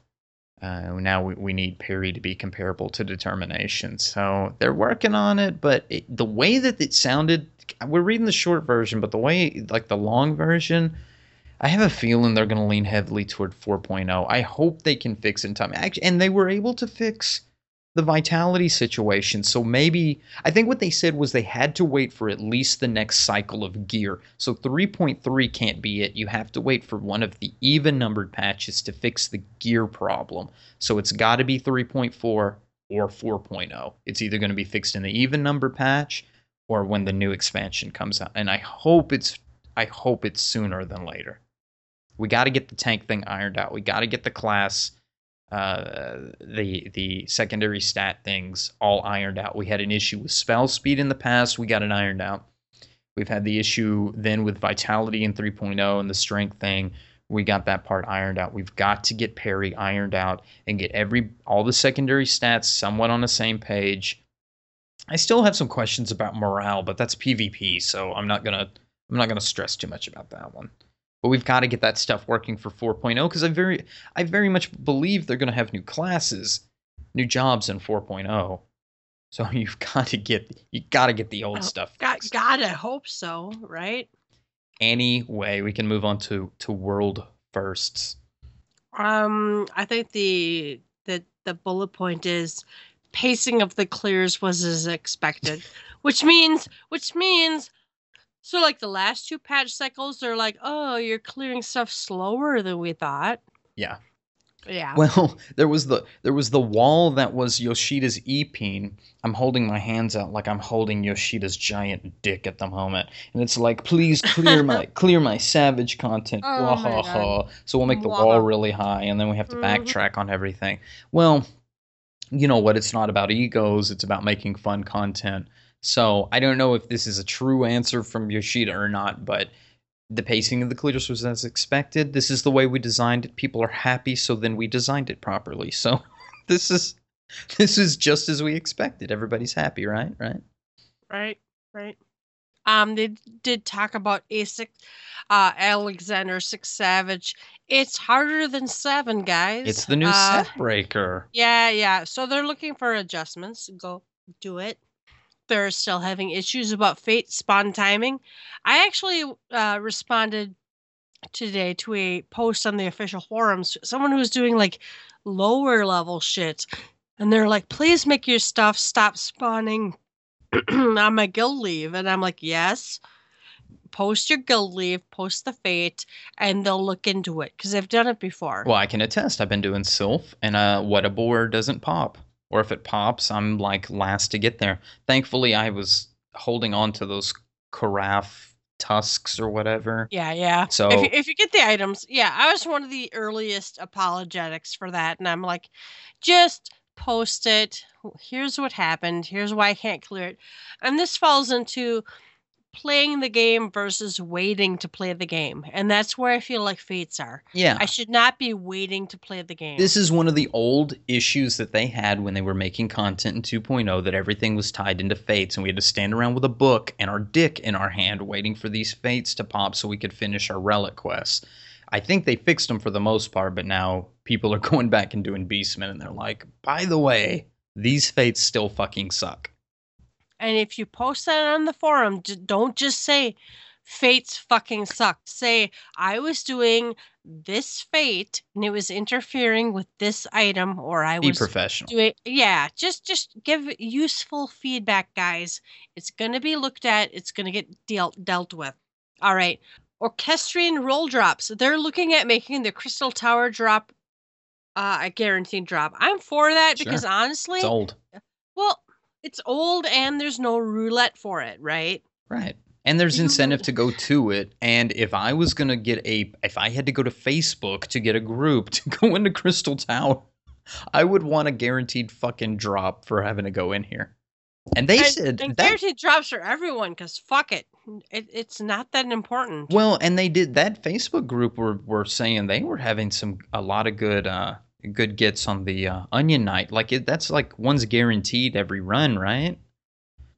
Uh, now we, we need parry to be comparable to determination. So they're working on it, but it, the way that it sounded, we're reading the short version, but the way, like the long version, I have a feeling they're going to lean heavily toward 4.0. I hope they can fix in time. Actually, and they were able to fix the vitality situation. So maybe I think what they said was they had to wait for at least the next cycle of gear. So 3.3 can't be it. You have to wait for one of the even numbered patches to fix the gear problem. So it's got to be 3.4 or 4.0. It's either going to be fixed in the even number patch or when the new expansion comes out. And I hope it's I hope it's sooner than later. We got to get the tank thing ironed out. We got to get the class uh, the the secondary stat things all ironed out. We had an issue with spell speed in the past. We got it ironed out. We've had the issue then with vitality in 3.0 and the strength thing. We got that part ironed out. We've got to get parry ironed out and get every all the secondary stats somewhat on the same page. I still have some questions about morale, but that's PvP, so I'm not gonna I'm not gonna stress too much about that one. But we've got to get that stuff working for 4.0 because I very I very much believe they're going to have new classes, new jobs in 4.0. So you've got to get you got to get the old Oh, stuff. Got, fixed. I hope so, right? Anyway, we can move on to to world firsts. Um, I think the the the bullet point is pacing of the clears was as expected, which means which means so like the last two patch cycles they're like, "Oh, you're clearing stuff slower than we thought." Yeah. Yeah. Well, there was the there was the wall that was Yoshida's e-peen. I'm holding my hands out like I'm holding Yoshida's giant dick at the moment, and it's like, please clear my clear my savage content. Oh my ha, God. ha. So we'll make the Wah. wall really high, and then we have to Mhm. backtrack on everything. Well, you know what? It's not about egos. It's about making fun content. So I don't know if this is a true answer from Yoshida or not, but the pacing of the clears was as expected. This is the way we designed it. People are happy, so then we designed it properly. So this is this is just as we expected. Everybody's happy, right? Right? right, right. Um, they did talk about ASIC, uh, Alexander Six Savage. It's harder than seven, guys. It's the new Uh, set breaker. Yeah, yeah. So they're looking for adjustments. Go do it. They're still having issues about fate spawn timing. I actually uh, responded today to a post on the official forums. Someone who's doing like lower level shit, and they're like, "Please make your stuff stop spawning on my guild leave." And I'm like, "Yes." post your guild leave, post the fate, and they'll look into it because they've done it before. Well, I can attest. I've been doing Sylph, and uh, what a bore doesn't pop. Or if it pops, I'm like last to get there. Thankfully, I was holding on to those carafe tusks or whatever. Yeah, yeah. So- if you, if you get the items, yeah, I was one of the earliest apologetics for that, and I'm like, just post it. Here's what happened. Here's why I can't clear it, and this falls into playing the game versus waiting to play the game, and that's where I feel like fates are. Yeah. I should not be waiting to play the game. This is one of the old issues that they had when they were making content in 2.0 that everything was tied into fates and we had to stand around with a book and our dick in our hand waiting for these fates to pop so we could finish our relic quests. I think they fixed them for the most part, but now people are going back and doing Beastmen and they're like, by the way, these fates still fucking suck. And if you post that on the forum, don't just say fates fucking sucked. Say I was doing this fate and it was interfering with this item or I was Be professional. doing yeah, just just give useful feedback guys. It's going to be looked at, it's going to get dealt dealt with. All right. Orchestrion roll drops. They're looking at making the Crystal Tower drop uh, a guaranteed drop. I'm for that Sure. because honestly, It's old. well, it's old and there's no roulette for it, right? Right. And there's incentive to go to it. And if I was going to get a, if I had to go to Facebook to get a group to go into Crystal Tower, I would want a guaranteed fucking drop for having to go in here. And they and, said and that, guaranteed drops for everyone because fuck it. it, it's not that important. well, and they did that Facebook group were, were saying they were having some, a lot of good, uh, good gets on the uh, Onion Knight. Like it, that's like one's guaranteed every run, right?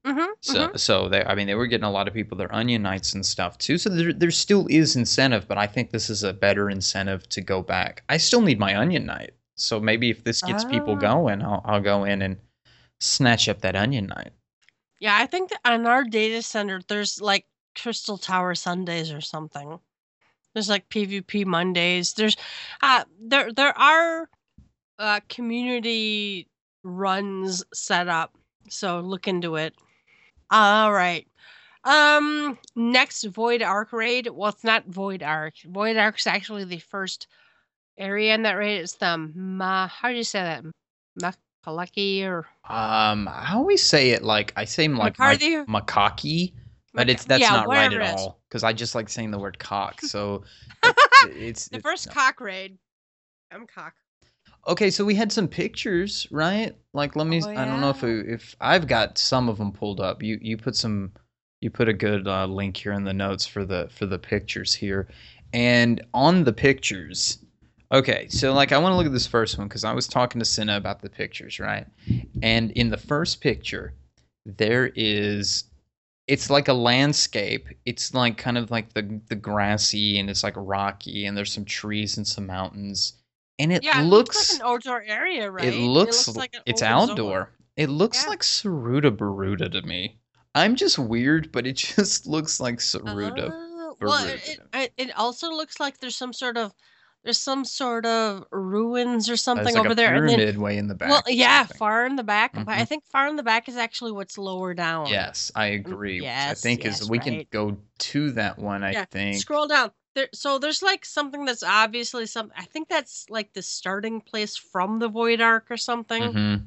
hmm So, so they, I mean, they were getting a lot of people their onion knights and stuff too. So there, there still is incentive, but I think this is a better incentive to go back. I still need my onion knight, so maybe if this gets people Ah. going, I'll, I'll go in and snatch up that onion knight. Yeah, I think that on our data center, there's like Crystal Tower Sundays or something. There's like PvP Mondays. There's, uh, there there are, uh, community runs set up. So look into it. All right. Um, next Void Ark raid. Well, it's not Void Ark. Void Ark's actually the first area in that raid. It's the Ma. How do you say that? Makalaki or Um, I always say it like I say like McCarthy? macaque, but it's that's yeah, not right at all because I just like saying the word cock. So it- it's The it's- first no. cock raid. I'm cock. Okay, so we had some pictures, right? Like, let me. Oh, I don't know if if I've got some of them pulled up. You you put some, you put a good uh, link here in the notes for the for the pictures here, and on the pictures. Okay, so like I want to look at this first one because I was talking to Cinna about the pictures, right? And in the first picture, there is, it's like a landscape. It's like kind of like the the grassy and it's like rocky and there's some trees and some mountains, and it Yeah, it looks looks like an outdoor area, right? it looks, like an it's open zone. outdoor. It looks Yeah. like Sarutabaruta to me. I'm just weird, but it just looks like Saruda. Oh, uh, well, it, it, it it also looks like there's some sort of there's some sort of ruins or uh, something like over there, and pyramid then way in the back. well, yeah, far in the back. But I mm-hmm. think far in the back is actually what's lower down. Yes, I mm, agree. which I think yes, is we can go to that one. I Yeah, think. Scroll down. There, so there's like something that's obviously some. I think that's like the starting place from the Void Ark or something. Mhm.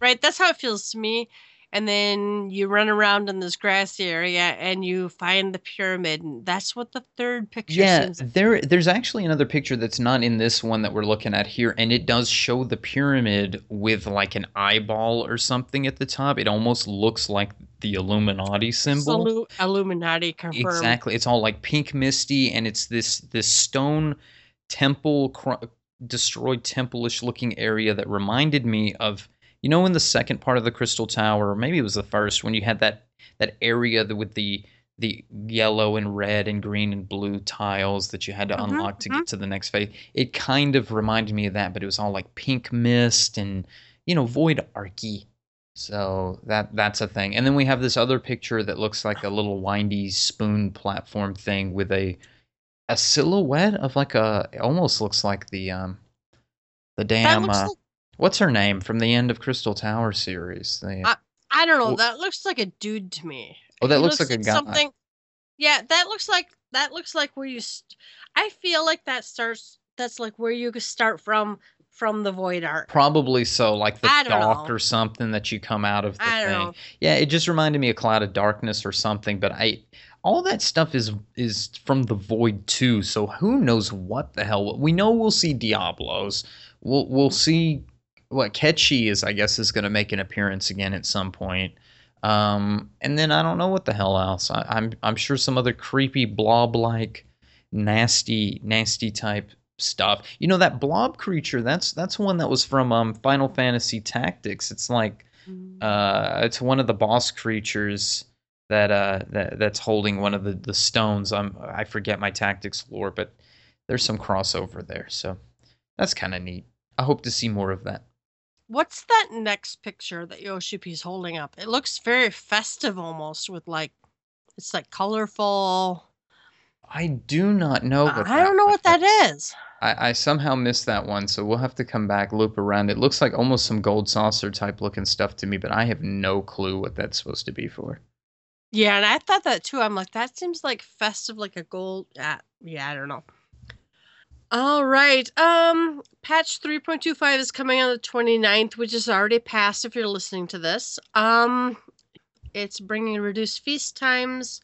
right? That's how it feels to me. And then you run around in this grassy area and you find the pyramid, and that's what the third picture Yeah, there there's actually another picture that's not in this one that we're looking at here, and it does show the pyramid with like an eyeball or something at the top. It almost looks like the Illuminati symbol. Salute Illuminati confirmed. Exactly. It's all like pink misty and it's this this stone temple cr- destroyed temple-ish looking area that reminded me of you know in the second part of the crystal tower or maybe it was the first when you had that that area with the the yellow and red and green and blue tiles that you had to Mhm, unlock to mhm. get to the next phase it kind of reminded me of that but it was all like pink mist and you know void archy so that that's a thing. And then we have this other picture that looks like a little windy spoon platform thing with a a silhouette of like a it almost looks like the um the damn uh, like, what's her name from the end of Crystal Tower series? The, I- I don't know. Well- that looks like a dude to me. oh, that He looks, like a guy. something. Yeah, that looks like that looks like where you. St- I feel like that starts. That's like where you could start from from the void art. Probably so, like the dock know. or something that you come out of the I thing. Yeah, it just reminded me of Cloud of Darkness or something, but I all that stuff is is from the Void too, so who knows what the hell we know we'll see Diablos. We'll we'll see what Ketchy is I guess is gonna make an appearance again at some point. Um and then I don't know what the hell else. I, I'm I'm sure some other creepy blob like nasty nasty type stuff. You know that blob creature, that's that's one that was from um Final Fantasy Tactics. It's like uh, it's one of the boss creatures that uh that that's holding one of the the stones. I'm I forget my tactics lore, but there's some crossover there, so that's kind of neat. I hope to see more of that. What's that next picture that Yoshi-P's holding up? It looks very festive almost with like it's like colorful. I do not know. What I don't know what that is. I, I somehow missed that one, so we'll have to come back, loop around. It looks like almost some gold saucer type looking stuff to me, but I have no clue what that's supposed to be for. Yeah, and I thought that too. I'm like, that seems like festive, like a gold. Ah, yeah, I don't know. All right. Um, patch 3.25 is coming on the 29th, which is already passed if you're listening to this. Um, it's bringing reduced feast times,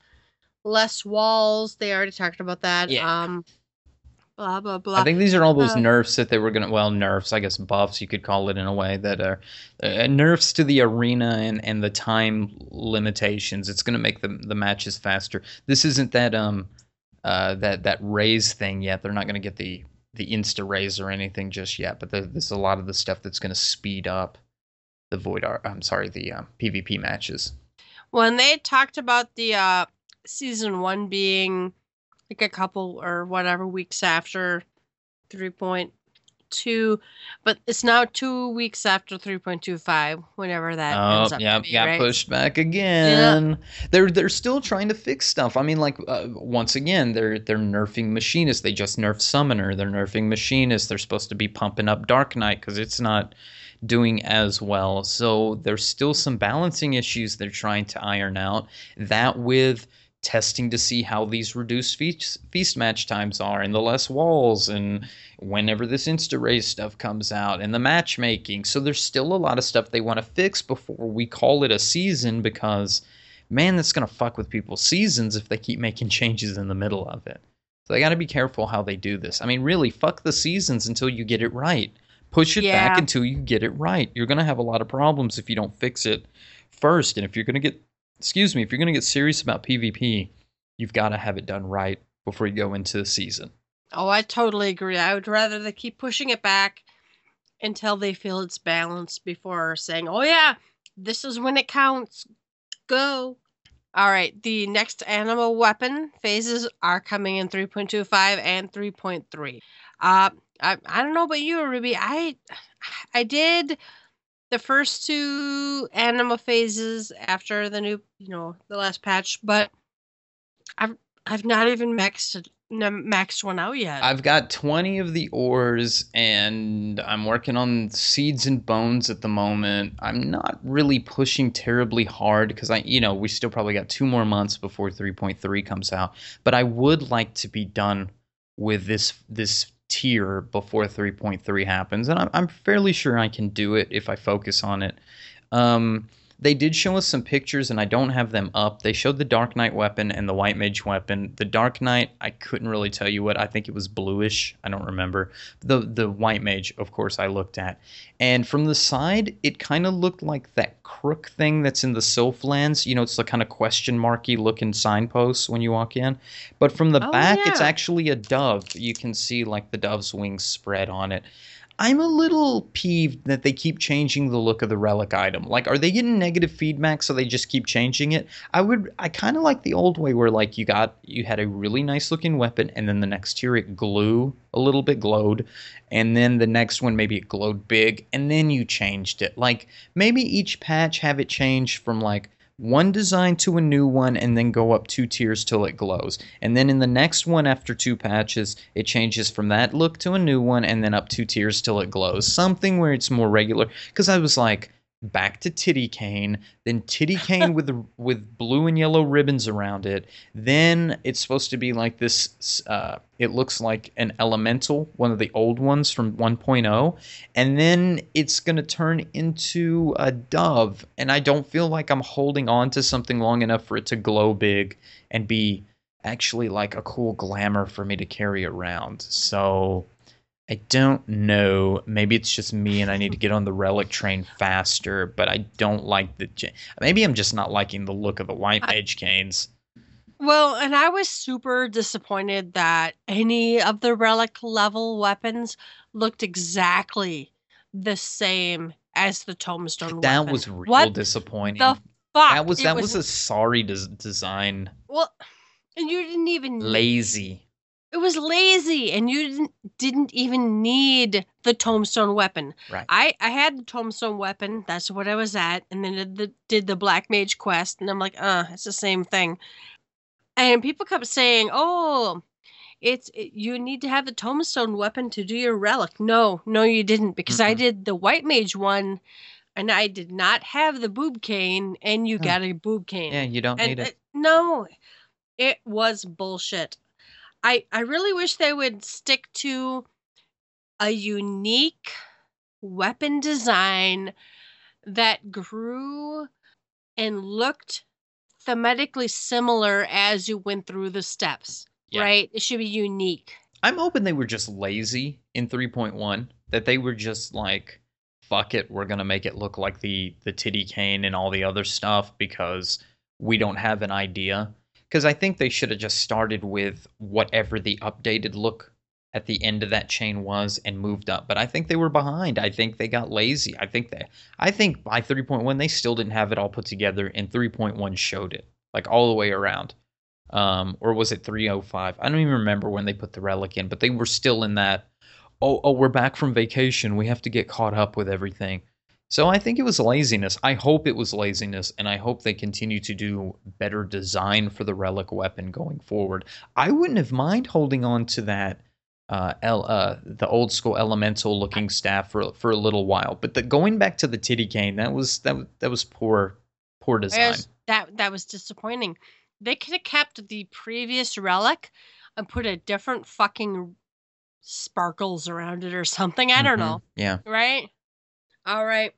less walls. They already talked about that. Yeah. Um, blah blah blah. I think these are all those Uh, nerfs that they were gonna. Well, nerfs, I guess buffs, you could call it in a way that are uh, nerfs to the arena and, and the time limitations. It's gonna make the the matches faster. This isn't that um uh that that raise thing yet. They're not gonna get the the insta raise or anything just yet. But there, there's a lot of the stuff that's gonna speed up the void. Ar- I'm sorry, the um, PvP matches. when they talked about the uh season one being like a couple or whatever weeks after 3.2 but it's now two weeks after 3.25 whenever that Oh, ends up yeah, be, got right? pushed back again. They're they're still trying to fix stuff. I mean, like uh, once again, they're they're nerfing machinist. They just nerfed summoner. They're nerfing machinist. They're supposed to be pumping up Dark Knight because it's not doing as well. So there's still some balancing issues they're trying to iron out. That with testing to see how these reduced feast, feast match times are and the less walls and whenever this insta race stuff comes out and the matchmaking. So there's still a lot of stuff they want to fix before we call it a season because man that's going to fuck with people's seasons if they keep making changes in the middle of it. So they got to be careful how they do this. I mean really fuck the seasons until you get it right. Push it back until you get it right. You're going to have a lot of problems if you don't fix it first and if you're going to get excuse me if you're going to get serious about pvp you've got to have it done right before you go into the season. Oh i totally agree. I would rather they keep pushing it back until they feel it's balanced before saying oh yeah this is when it counts. Go. All right the next anima weapon phases are coming in 3.25 and 3.3 uh I, I don't know about you ruby. I i did the first two anima phases after the new you know the last patch but i've i've not even maxed maxed one out yet I've got 20 of the ores and I'm working on seeds and bones at the moment. I'm not really pushing terribly hard because I, you know, we still probably got two more months before 3.3 comes out. But I would like to be done with this this tier before 3.3 happens, and I'm, I'm fairly sure I can do it if I focus on it. Um, they did show us some pictures, and I don't have them up. They showed the Dark Knight weapon and the White Mage weapon. The Dark Knight, I couldn't really tell you what. I think it was bluish. I don't remember. The the White Mage, of course, I looked at, and from the side, it kind of looked like that crook thing that's in the Sylphlands. You know, it's the kind of question marky looking signpost when you walk in. But from the Oh, back, it's actually a dove. You can see like the dove's wings spread on it. I'm a little peeved that they keep changing the look of the relic item. Like, are they getting negative feedback so they just keep changing it? I would, I kind of like the old way where like you got, you had a really nice looking weapon, and then the next tier it glue a little bit glowed, and then the next one maybe it glowed big, and then you changed it. Like maybe each patch have it change from like one design to a new one and then go up two tiers till it glows. And then in the next one after two patches, it changes from that look to a new one and then up two tiers till it glows. Something where it's more regular. Because I was like, back to titty cane, then titty cane with the, with blue and yellow ribbons around it. Then it's supposed to be like this. Uh, it looks like an elemental, one of the old ones from 1.0, and then it's gonna turn into a dove. And I don't feel like I'm holding on to something long enough for it to glow big and be actually like a cool glamour for me to carry around. So I don't know. Maybe it's just me and I need to get on the relic train faster, but I don't like the. Maybe I'm just not liking the look of the white mage canes. Well, and I was super disappointed that any of the relic level weapons looked exactly the same as the tombstone That weapon. was real What disappointing. the fuck? that was that was, a sorry des- design. well, and you didn't even Lazy. It was lazy and you didn't didn't even need the tombstone weapon Right. i i had the tombstone weapon that's what i was at and then did the, did the black mage quest and i'm like uh it's the same thing and people kept saying oh it's it, you need to have the tombstone weapon to do your relic no no you didn't because i Mm-mm. did the white mage one and i did not have the boob cane and you Huh. got a boob cane Yeah, you don't and need it. it- no, it was bullshit. I I really wish they would stick to a unique weapon design that grew and looked thematically similar as you went through the steps. Yeah. Right? It should be unique. I'm hoping they were just lazy in 3.1. That they were just like, fuck it, we're gonna make it look like the the titty cane and all the other stuff because we don't have an idea. Because I think they should have just started with whatever the updated look at the end of that chain was and moved up. But I think they were behind. I think they got lazy. I think they I think by 3.1 they still didn't have it all put together and 3.1 showed it. Like all the way around. Um, or was it 305? I don't even remember when they put the relic in, but they were still in that oh oh we're back from vacation. We have to get caught up with everything. So I think it was laziness. I hope it was laziness, and I hope they continue to do better design for the relic weapon going forward. I wouldn't have mind holding on to that uh, el- uh the old school elemental looking staff for for a little while, but the going back to the titty cane that was that was- that was poor poor design. Whereas that that was disappointing. They could have kept the previous relic and put a different fucking sparkles around it or something. I don't Mhm. know. Yeah. right? All right.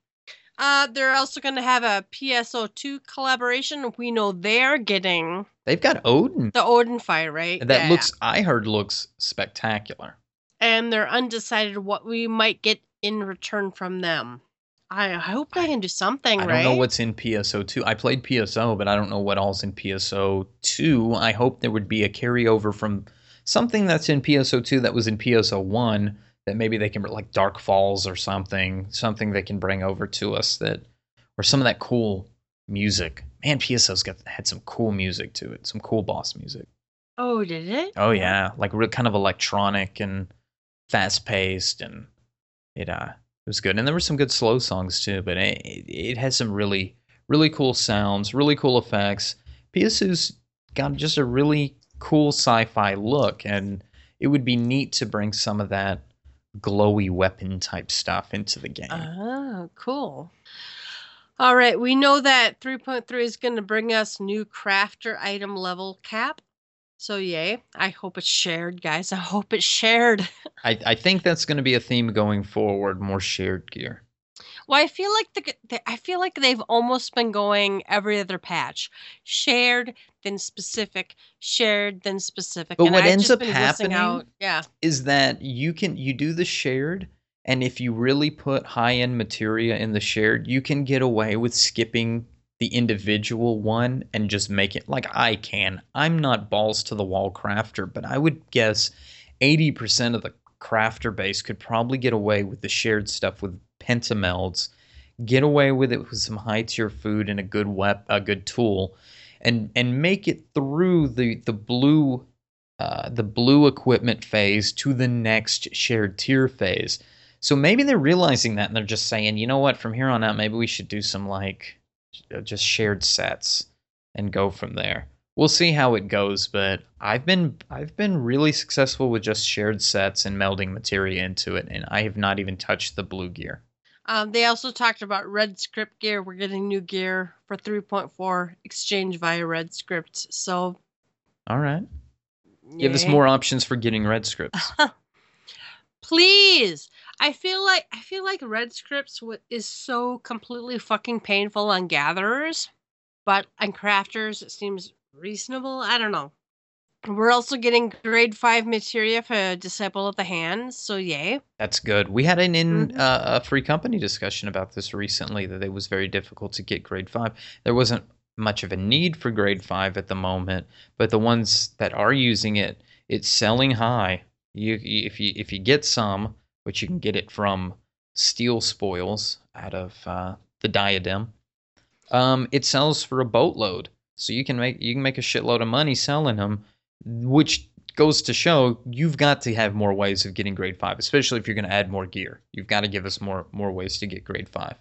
Uh, they're also going to have a PSO2 collaboration. We know they're getting They've got Odin. the Odin fire, right? That Yeah. looks I heard looks spectacular. And they're undecided what we might get in return from them. I hope they can do something, right? I right? don't know what's in PSO2. I played PSO, but I don't know what all's in PSO2. I hope there would be a carryover from something that's in PSO2 that was in PSO1 that maybe they can like Dark Falz or something, something they can bring over to us that or some of that cool music. Man, PSO's got had some cool music to it, some cool boss music. Oh, did it? Oh yeah, like real kind of electronic and fast paced, and it uh it was good. And there were some good slow songs too, but it it has some really really cool sounds, really cool effects. PSU's got just a really cool sci-fi look, and it would be neat to bring some of that glowy weapon type stuff into the game. Oh, cool. All right, we know that 3.3 is going to bring us new crafter item level cap. So yay. I hope it's shared, guys. I hope it's shared. I, I think that's going to be a theme going forward, more shared gear. Well, I feel like the, the I feel like they've almost been going every other patch, shared then specific, shared then specific. But and what I've ends just up happening out. yeah, is that you can you do the shared and if you really put high end materia in the shared you can get away with skipping the individual one and just make it like i can i'm not balls to the wall crafter but i would guess 80% of the crafter base could probably get away with the shared stuff with pentamelds get away with it with some high tier food and a good wep- a good tool and and make it through the the blue uh, the blue equipment phase to the next shared tier phase. So maybe they're realizing that and they're just saying, you know what, from here on out, maybe we should do some like uh, just shared sets and go from there. We'll see how it goes, but I've been I've been really successful with just shared sets and melding materia into it, and I have not even touched the blue gear. Um, they also talked about Red Script gear. We're getting new gear for 3.4 exchange via Red Script. So, All right. Give us more options for getting red scripts. please. I feel like I feel like Red Scripts w- is so completely fucking painful on gatherers, but on crafters it seems reasonable. I don't know. We're also getting grade five materia for Disciple of the Hands, so yay. That's good. We had an in Mhm. uh, a free company discussion about this recently that it was very difficult to get grade five. There wasn't much of a need for grade five at the moment, but the ones that are using it, it's selling high. You- if you if you get some, which you can get it from Steel Spoils out of uh, the Diadem, um, it sells for a boatload. So you can make you can make a shitload of money selling them, which goes to show you've got to have more ways of getting grade five, especially if you're going to add more gear. You've got to give us more more ways to get grade five.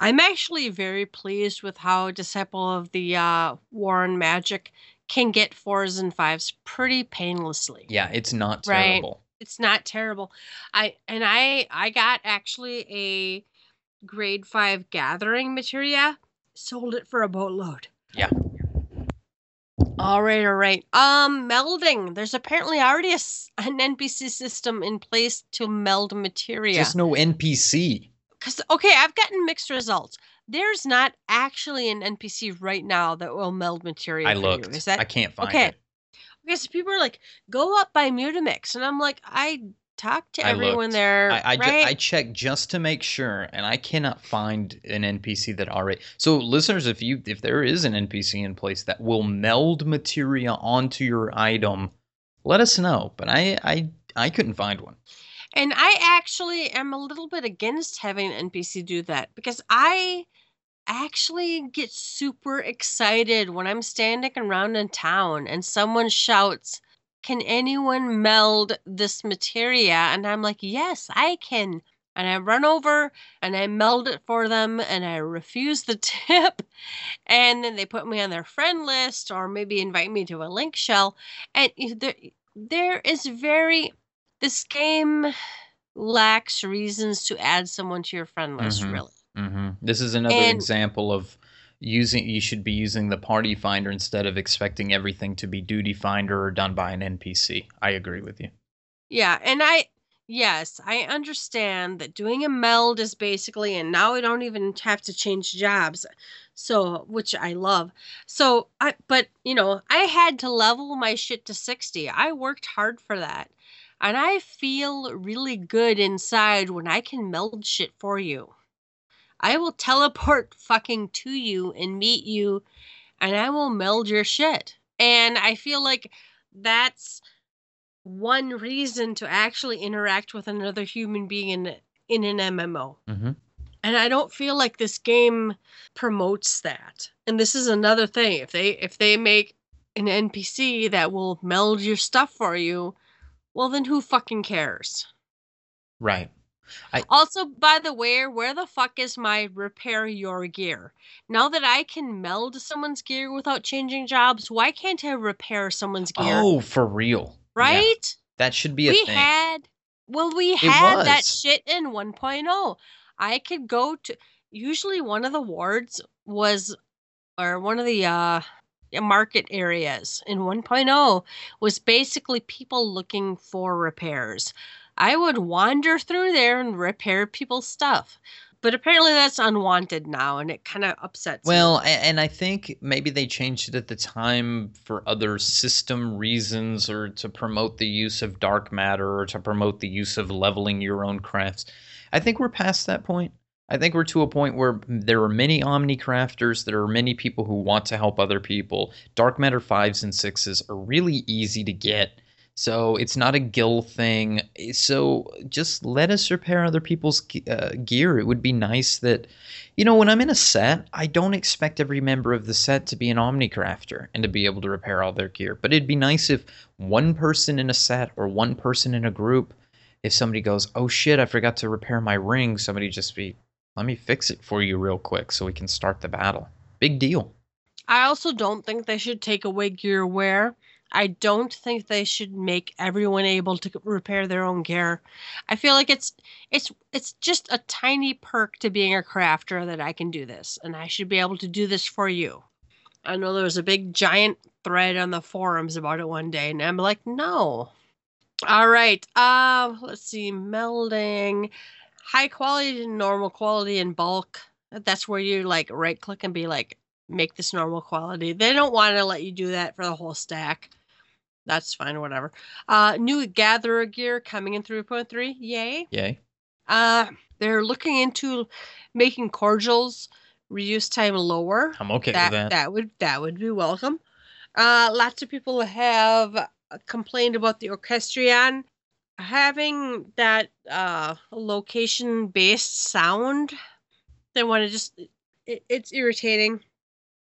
I'm actually very pleased with how Disciple of the uh, War and Magic can get fours and fives pretty painlessly. Yeah, it's not Right. terrible. It's not terrible. I and I I got actually a grade five gathering materia. Sold it for a boatload. Yeah. All right, all right. Um, melding. There's apparently already a, an NPC system in place to meld materia. Just no NPC. Because okay, I've gotten mixed results. There's not actually an NPC right now that will meld materia. I looked. You. Is that I can't find okay? it. Okay, so people are like, go up by Mutamix, and I'm like, I talked to I everyone looked. there, I I, ju- right? I checked just to make sure, and I cannot find an NPC that already. So, listeners, if you if there is an NPC in place that will meld materia onto your item, let us know. But I I I couldn't find one. And I actually am a little bit against having an NPC do that because I actually get super excited when I'm standing around in town and someone shouts, Can anyone meld this materia? And I'm like, Yes, I can. And I run over and I meld it for them and I refuse the tip. And then they put me on their friend list or maybe invite me to a link shell. And there, there is very this game lacks reasons to add someone to your friend list Mhm. really hmm This is another And- example of using. You should be using the party finder instead of expecting everything to be duty finder or done by an NPC. I agree with you. yeah and i yes i understand that doing a meld is basically and now we don't even have to change jobs so which i love so i but you know i had to level my shit to 60 i worked hard for that and i feel really good inside when i can meld shit for you i will teleport fucking to you and meet you and i will meld your shit and i feel like that's one reason to actually interact with another human being in in an MMO. hmm And I don't feel like this game promotes that. And this is another thing. If they if they make an NPC that will meld your stuff for you, well then who fucking cares? Right. Also, by the way, where the fuck is my repair your gear? Now that I can meld someone's gear without changing jobs, why can't I repair someone's gear? Oh, for real. Yeah, right? that should be a we thing. had well we had that shit in 1.0 i could go to usually one of the wards was or one of the uh market areas in 1.0 was basically people looking for repairs i would wander through there and repair people's stuff but apparently that's unwanted now and it kind of upsets me. Well, a- and I think maybe they changed it at the time for other system reasons or to promote the use of dark matter or to promote the use of leveling your own crafts. I think we're past that point. I think we're to a point where there are many Omni crafters, there are many people who want to help other people. Dark matter 5s and 6s are really easy to get. So it's not a gil thing. So just let us repair other people's uh, gear. It would be nice that you know, when I'm in a set, I don't expect every member of the set to be an Omnicrafter and to be able to repair all their gear. But it'd be nice if one person in a set or one person in a group, if somebody goes, oh shit, I forgot to repair my ring, somebody just be, let me fix it for you real quick so we can start the battle. Big deal. I also don't think they should take away gear wear. I don't think they should make everyone able to repair their own gear. I feel like it's it's it's just a tiny perk to being a crafter that I can do this and I should be able to do this for you. I know there was a big giant thread on the forums about it one day and I'm like, "No." All right. Uh let's see melding high quality to normal quality in bulk. That's where you like right click and be like make this normal quality. They don't want to let you do that for the whole stack. That's fine, whatever. Uh, new gatherer gear coming in 3.3. Yay. Yay. Uh, they're looking into making cordials reuse time lower. I'm okay that, with that. That would that would be welcome. Uh, lots of people have complained about the orchestrion having that uh, location based sound. They want to just it, it's irritating.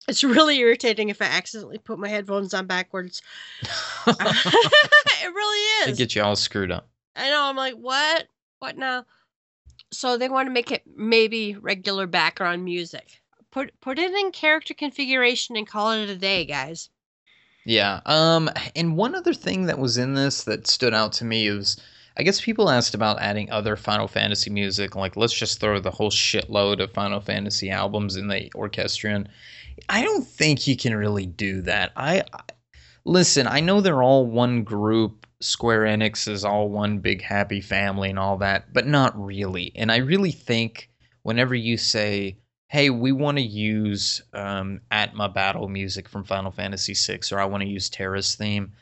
It's really irritating if I accidentally put my headphones on backwards. it really is. It gets you all screwed up. I know. I'm like, what? What now? So they want to make it maybe regular background music. Put put it in character configuration and call it a day, guys. Yeah. Um. And one other thing that was in this that stood out to me is, I guess people asked about adding other Final Fantasy music. Like, let's just throw the whole shitload of Final Fantasy albums in the orchestrion. I don't think you can really do that. I, I listen. I know they're all one group. Square Enix is all one big happy family and all that, but not really. And I really think whenever you say hey, we want to use um, Atma battle music from Final Fantasy VI, or I want to use Terra's theme.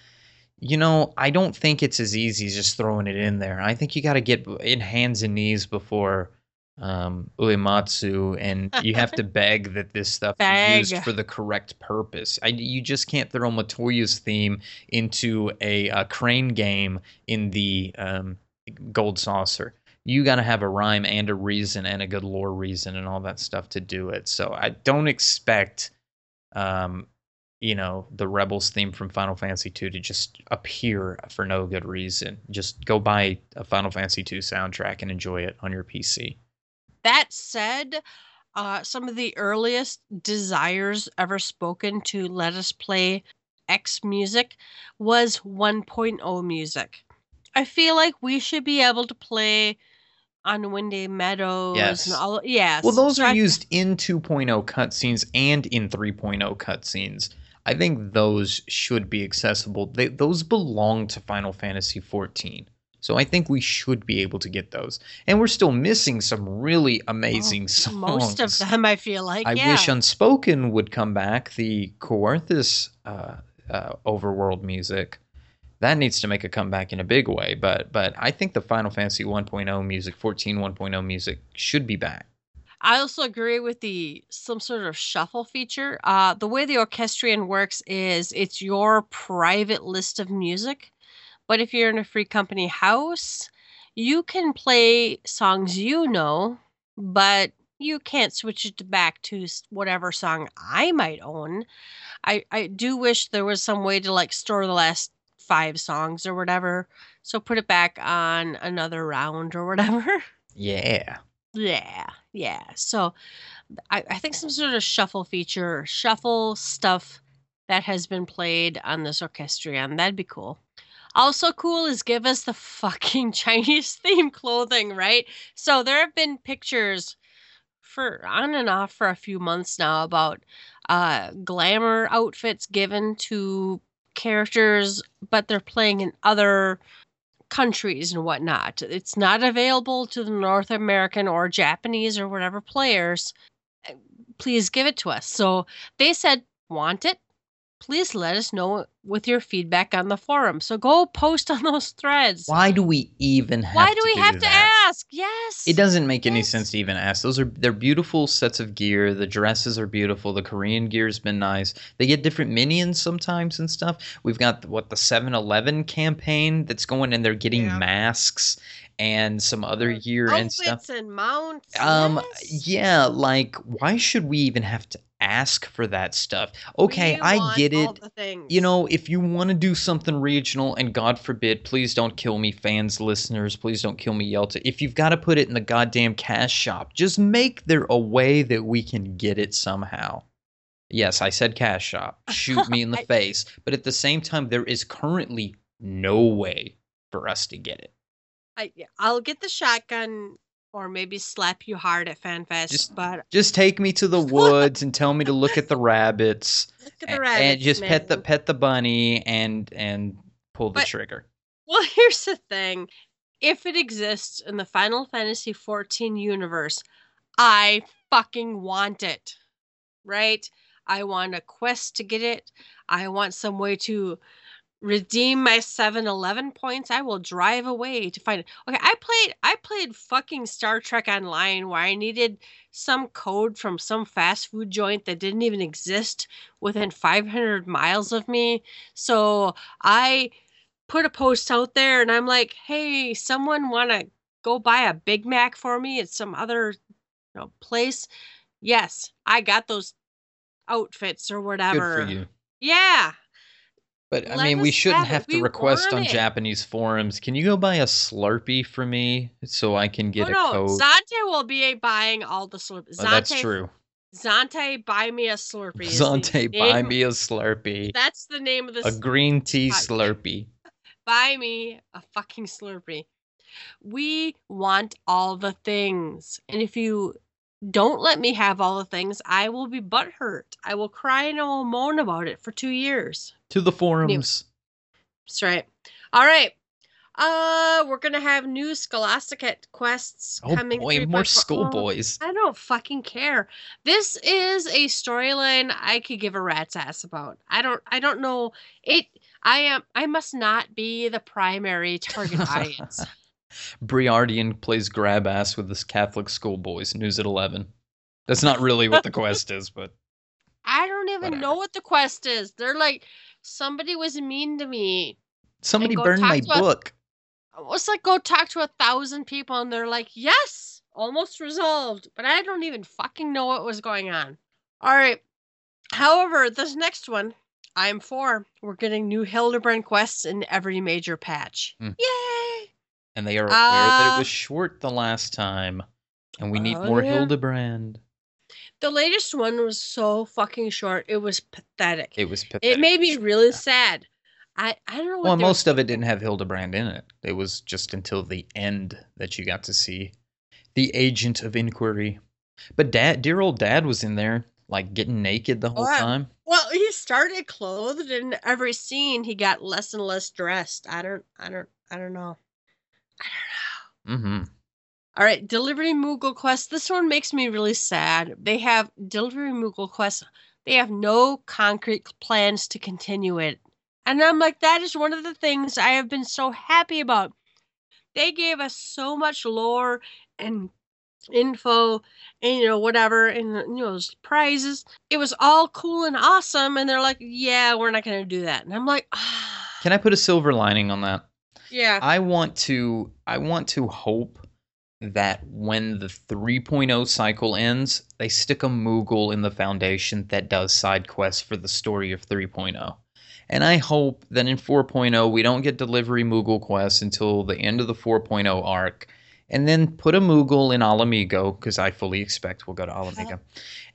You know, I don't think it's as easy as just throwing it in there. I think you got to get in hands and knees before um, Uematsu, and you have to beg that this stuff Beg. is used for the correct purpose. I, you just can't throw Matoya's theme into a, a crane game in the um, Gold Saucer you got to have a rhyme and a reason and a good lore reason and all that stuff to do it. So I don't expect, um, you know, the Rebels theme from Final Fantasy II to just appear for no good reason. Just go buy a Final Fantasy II soundtrack and enjoy it on your PC. That said, uh, some of the earliest desires ever spoken to let us play X music was 1.0 music. I feel like we should be able to play on Windy Meadows Yes. and all yes. Well, those are used in 2.0 cutscenes and in 3.0 cutscenes. I think those should be accessible. They, those belong to Final Fantasy 14. So I think we should be able to get those. And we're still missing some really amazing songs. most of them I feel like I yeah. wish Unspoken would come back, the Coerthas uh, uh, overworld music. That needs to make a comeback in a big way, but but I think the Final Fantasy 1.0 music, 14 1.0 music should be back. I also agree with the some sort of shuffle feature. Uh, the way the orchestrion works is it's your private list of music, but if you're in a free company house, you can play songs you know, but you can't switch it back to whatever song I might own. I I do wish there was some way to like store the last five songs or whatever, so put it back on another round or whatever. Yeah. Yeah, yeah. So I, I think some sort of shuffle feature, shuffle stuff that has been played on this orchestrion. That'd be cool. Also cool is give us the fucking Chinese theme clothing, right? So there have been pictures for on and off for a few months now about uh glamour outfits given to characters, but they're playing in other countries and whatnot. It's not available to the North American or Japanese or whatever players. Please give it to us. So they said, want it? Please let us know with your feedback on the forum. So go post on those threads. Why do we even have Why do we have to ask? Yes. It doesn't make any sense to even ask. Those are they're beautiful sets of gear. The dresses are beautiful. The Korean gear's been nice. They get different minions sometimes and stuff. We've got what the 7-Eleven campaign that's going and they're getting Yeah. masks and some other gear and stuff. And mounts. Um yes. yeah, like why should we even have to ask for that stuff? Okay, I get it. You know, if you want to do something regional, and God forbid, please don't kill me, fans, listeners, please don't kill me, Yelta. If you've got to put it in the goddamn cash shop, just make there a way that we can get it somehow. Yes, I said cash shop. Shoot me in the I- face. But at the same time, there is currently no way for us to get it. I, yeah, I'll get the shotgun or maybe slap you hard at FanFest. Just- but Just take me to the woods and tell me to look at the rabbits, look at and, the rabbits, and just pet the pet the bunny and and pull the But- trigger. Well, here's the thing. If it exists in the Final Fantasy XIV universe, I fucking want it. Right? I want a quest to get it. I want some way to redeem my 7-Eleven points. I will drive away to find it. Okay, I played I played fucking Star Trek Online where I needed some code from some fast food joint that didn't even exist within 500 miles of me. So I put a post out there and I'm like, hey, someone want to go buy a Big Mac for me at some other you know, place? Yes, I got those outfits or Good whatever. for you. Yeah. But I Let mean, we shouldn't have have to request on it. Japanese forums. Can you go buy a Slurpee for me so I can oh, get oh a no, code? Zante will be buying all the Slurpees. Well, oh, that's true. Zante, buy me a Slurpee. Zante, buy me a Slurpee. That's the name of the A green tea Slurpee. buy me a fucking Slurpee. We want all the things. And if you don't let me have all the things, I will be butthurt. I will cry and I will moan about it for two years. To the forums. That's right. All right. Uh, we're gonna have new Scholasticate quests Oh coming. boy, 3.4 more Oh, schoolboys. I don't fucking care. This is a storyline I could give a rat's ass about. I don't I don't know it I am I must not be the primary target audience. Briardien plays grab ass with this Catholic schoolboys. News at 11. That's not really what the quest is, but I don't even Whatever. know what the quest is. They're like somebody was mean to me. somebody burned my to a- book. It's like go talk to a thousand people and they're like, yes, almost resolved. But I don't even fucking know what was going on. All right. However, this next one, I'm for. We're getting new Hildebrand quests in every major patch. Hmm. Yay! And they are aware that it Uh, was short the last time. And we need Oh, more yeah. Hildebrand. The latest one was so fucking short. It was pathetic. It was pathetic. It made me really sad. I, I don't know what Well, most of it didn't have Hildebrand in it. It was just until the end that you got to see the agent of inquiry. But dad, dear old dad, was in there, like getting naked the whole time. Well, he started clothed in every scene. He got less and less dressed. I don't, I don't, I don't know. I don't know. Mm-hmm. All right, Delivery Moogle Quest. This one makes me really sad. They have Delivery Moogle Quest. They have no concrete plans to continue it. And I'm like, that is one of the things I have been so happy about. They gave us so much lore and info and you know whatever and you know those prizes it was all cool and awesome and they're like yeah we're not going to do that and i'm like ah, Can I put a silver lining on that? Yeah I want to I want to hope that when the 3.0 cycle ends, they stick a Moogle in the foundation that does side quests for the story of 3.0. And I hope that in 4.0 we don't get delivery Moogle quests until the end of the 4.0 arc. And then put a Moogle in Ala Mhigo, because I fully expect we'll go to uh-huh. Ala Mhigo.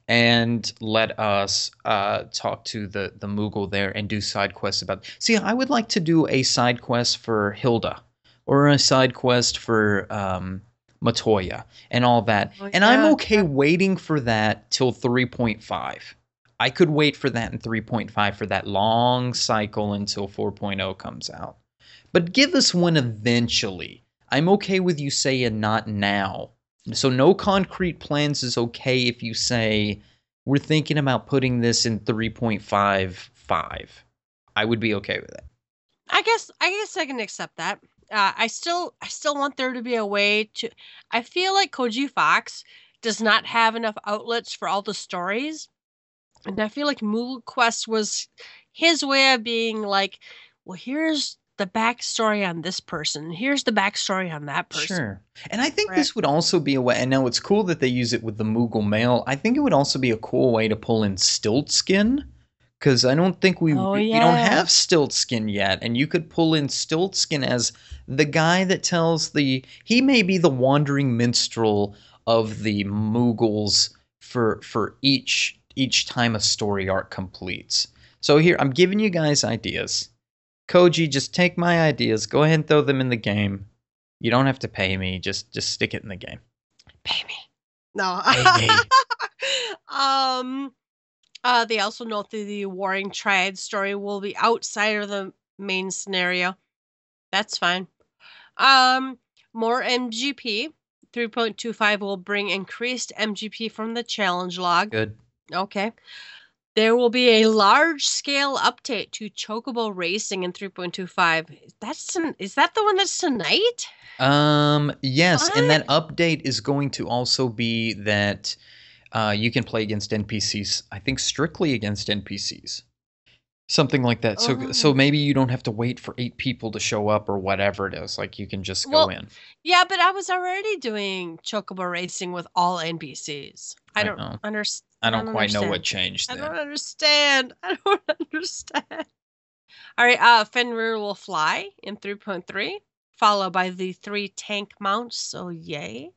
And let us uh, talk to the, the Moogle there and do side quests about. See, I would like to do a side quest for Hilda or a side quest for um, Matoya and all that. Oh, and I'm okay waiting for that till 3.5. I could wait for that in 3.5 for that long cycle until 4.0 comes out. But give us one eventually. I'm okay with you saying not now. So no concrete plans is okay if you say we're thinking about putting this in 3.55. I would be okay with it. I guess I guess I can accept that. Uh, I still I still want there to be a way to. I feel like Koji Fox does not have enough outlets for all the stories, and I feel like Moogle Quest was his way of being like, well, here's the backstory on this person, here's the backstory on that person. Sure. And I think Right. this would also be a way, and now it's cool that they use it with the Moogle mail. I think it would also be a cool way to pull in Stiltzkin. Because I don't think we, Oh, we we don't yeah. have Stiltzkin yet. And you could pull in Stiltzkin as the guy that tells the. He may be the wandering minstrel of the Moogles for for each each time a story arc completes. So here, I'm giving you guys ideas. Koji, just take my ideas, go ahead and throw them in the game. You don't have to pay me, just just stick it in the game. Pay me. No. Pay me. um uh they also note that the warring triad story will be outside of the main scenario. That's fine. Um more MGP. 3.25 will bring increased MGP from the challenge log. Good. Okay. There will be a large scale update to Chocobo Racing in 3.25. That's ton- is that the one that's tonight? Um, yes, and that update is going to also be that uh, you can play against NPCs. I think strictly against NPCs, something like that. So, so Oh. maybe you don't have to wait for eight people to show up or whatever it is. Like you can just go Well, in. Yeah, but I was already doing Chocobo Racing with all NPCs. I I don't know. understand. I don't quite know what changed I don't understand. I don't understand. All right, uh Fenrir will fly in 3.3, followed by the three tank mounts, so yay.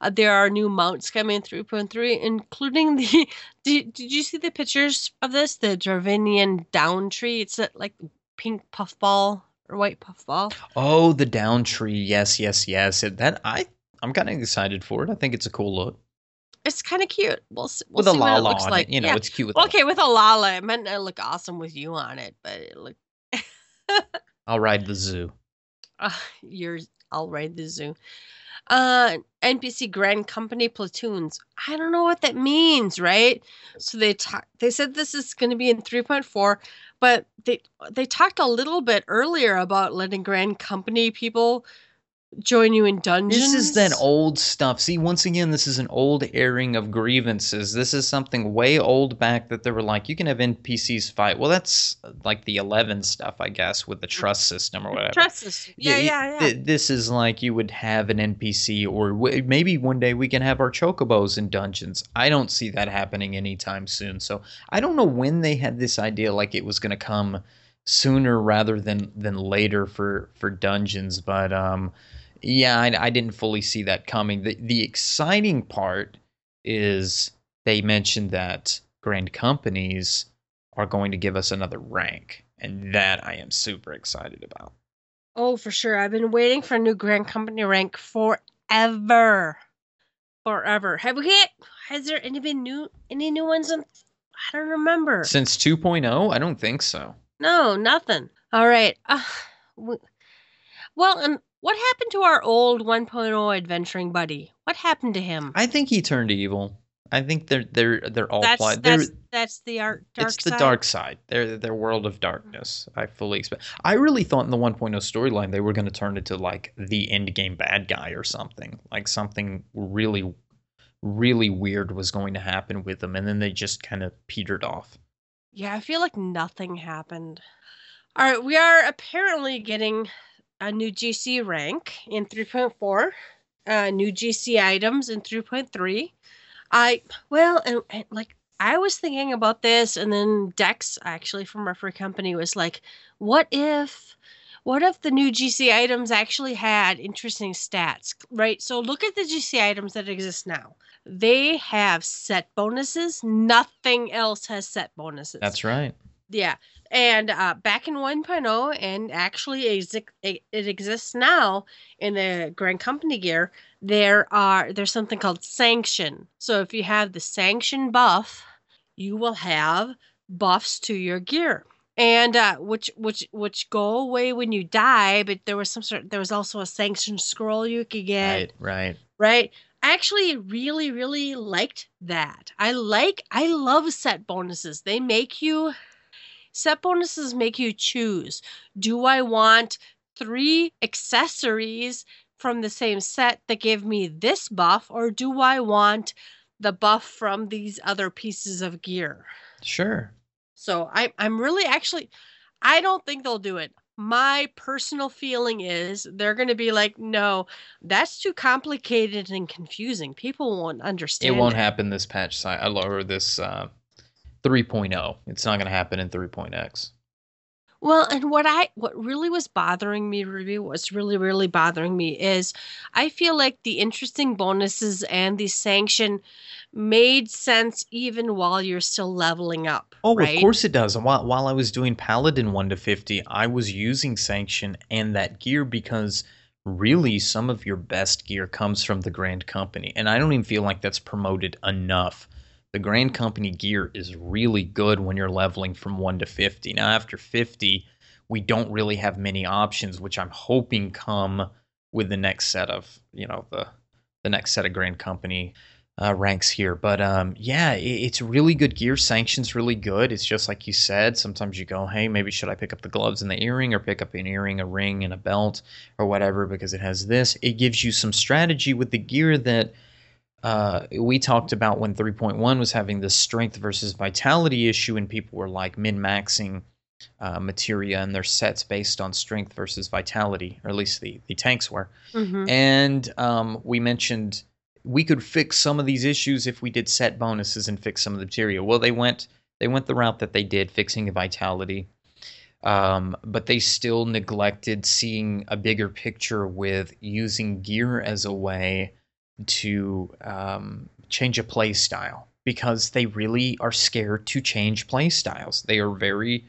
Uh, there are new mounts coming in 3.3, including the. Did, did you see the pictures of this? The Dravanian down tree. It's a, like pink puffball or white puffball. Oh, the down tree. Yes, yes, yes. It, that I I'm kind of excited for it. I think it's a cool look It's kind of cute. We'll see, we'll with a see what it looks like. it. You know, yeah. it's cute with. Okay, with a Lala, it meant it look awesome with you on it, but it looked. I'll ride the Zu. Uh, you're I'll ride the Zu. Uh NPC Grand Company platoons. I don't know what that means, right? So they talk, they said this is going to be in 3.4, but they they talked a little bit earlier about letting Grand Company people join you in dungeons. This is that old stuff. See, once again, this is an old airing of grievances. This is something way old back that they were like, you can have NPCs fight. Well, that's like the 11 stuff, I guess, with the trust system or whatever. Trust system. Yeah, yeah, yeah. th- this is like you would have an NPC, or maybe one day we can have our chocobos in dungeons. I don't see that happening anytime soon. So I don't know when they had this idea, like it was going to come sooner rather than than later for for dungeons. But um, yeah, I, I didn't fully see that coming. The the exciting part is they mentioned that grand companies are going to give us another rank, and that I am super excited about. Oh, for sure. I've been waiting for a new Grand Company rank forever. Forever. Have we hit? Has there any been new any new ones? On, I don't remember. Since 2.0, I don't think so. No, nothing. All right. Uh, well, and what happened to our old 1.0 adventuring buddy? What happened to him? I think he turned evil. I think they're they're they're all that's pli- they're, that's that's the art dark it's the side. dark side. They're their world of darkness. I fully expect. I really thought in the 1.0 storyline they were going to turn into like the end game bad guy or something. Like something really really weird was going to happen with them and then they just kind of petered off. Yeah, I feel like nothing happened. All right, we are apparently getting a new GC rank in 3.4, uh, new GC items in 3.3. I, well, and, and like, I was thinking about this, and then Dex, actually from free company, was like, what if. What if the new GC items actually had interesting stats, right? So look at the GC items that exist now. They have set bonuses. Nothing else has set bonuses. That's right. Yeah. And uh, back in 1.0, and actually it exists now in the Grand Company gear, there are there's something called sanction. So if you have the sanction buff, you will have buffs to your gear. And uh, which which which go away when you die, but there was some sort there was also a sanction scroll you could get Right, right. right? I actually really, really liked that. I like, I love set bonuses. They make you, set bonuses make you choose. Do I want three accessories from the same set that give me this buff, or do I want the buff from these other pieces of gear? Sure. So I, I'm really actually, I don't think they'll do it. My personal feeling is they're going to be like, no, that's too complicated and confusing. People won't understand. It won't happen this patch side or this uh 3.0. It's not going to happen in 3.x. Well, and what I what really was bothering me, Ruby, what's really really bothering me is I feel like the interesting bonuses and the sanction made sense even while you're still leveling up. Oh, right? of course it does. And while while I was doing Paladin one to fifty, I was using Sanction and that gear because really some of your best gear comes from the Grand Company, and I don't even feel like that's promoted enough. The Grand Company gear is really good when you're leveling from one to fifty. Now after fifty, we don't really have many options, which I'm hoping come with the next set of you know the the next set of Grand Company uh, ranks here. But um, yeah, it, it's really good gear. Sanctions really good. It's just like you said. Sometimes you go, hey, maybe should I pick up the gloves and the earring, or pick up an earring, a ring, and a belt, or whatever because it has this. It gives you some strategy with the gear that. Uh, we talked about when 3.1 was having this strength versus vitality issue, and people were like min maxing uh, materia and their sets based on strength versus vitality, or at least the, the tanks were. Mhm. And um, we mentioned we could fix some of these issues if we did set bonuses and fix some of the materia. Well, they went they went the route that they did, fixing the vitality, um, but they still neglected seeing a bigger picture with using gear as a way to um, change a play style because they really are scared to change play styles. They are very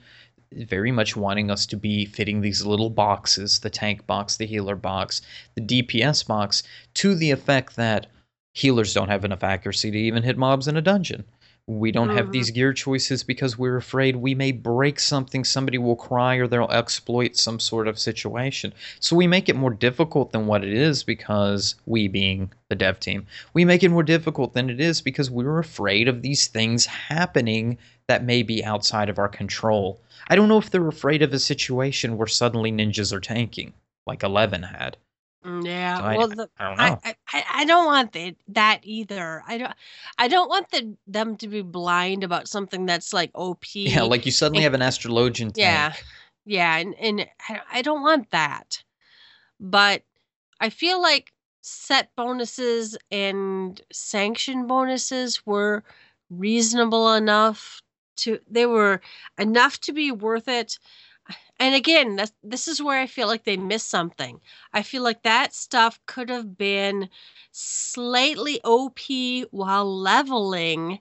very much wanting us to be fitting these little boxes the tank box, the healer box, the DPS box to the effect that healers don't have enough accuracy to even hit mobs in a dungeon. We don't have Mhm. these gear choices because we're afraid we may break something, somebody will cry, or they'll exploit some sort of situation. So we make it more difficult than what it is because we, being the dev team, we make it more difficult than it is because we're afraid of these things happening that may be outside of our control. I don't know if they're afraid of a situation where suddenly ninjas are tanking, like Eleven had. Mm, Yeah. So I- well, the, I don't I, know. I, I I don't want the, that either. I don't I don't want the, them to be blind about something that's like OP. yeah, like you suddenly it- have an astrologian tank. yeah, yeah, and and I don't want that. But I feel like set bonuses and sanction bonuses were reasonable enough to they were enough to be worth it. And again, that's, this is where I feel like they missed something. I feel like that stuff could have been slightly OP while leveling.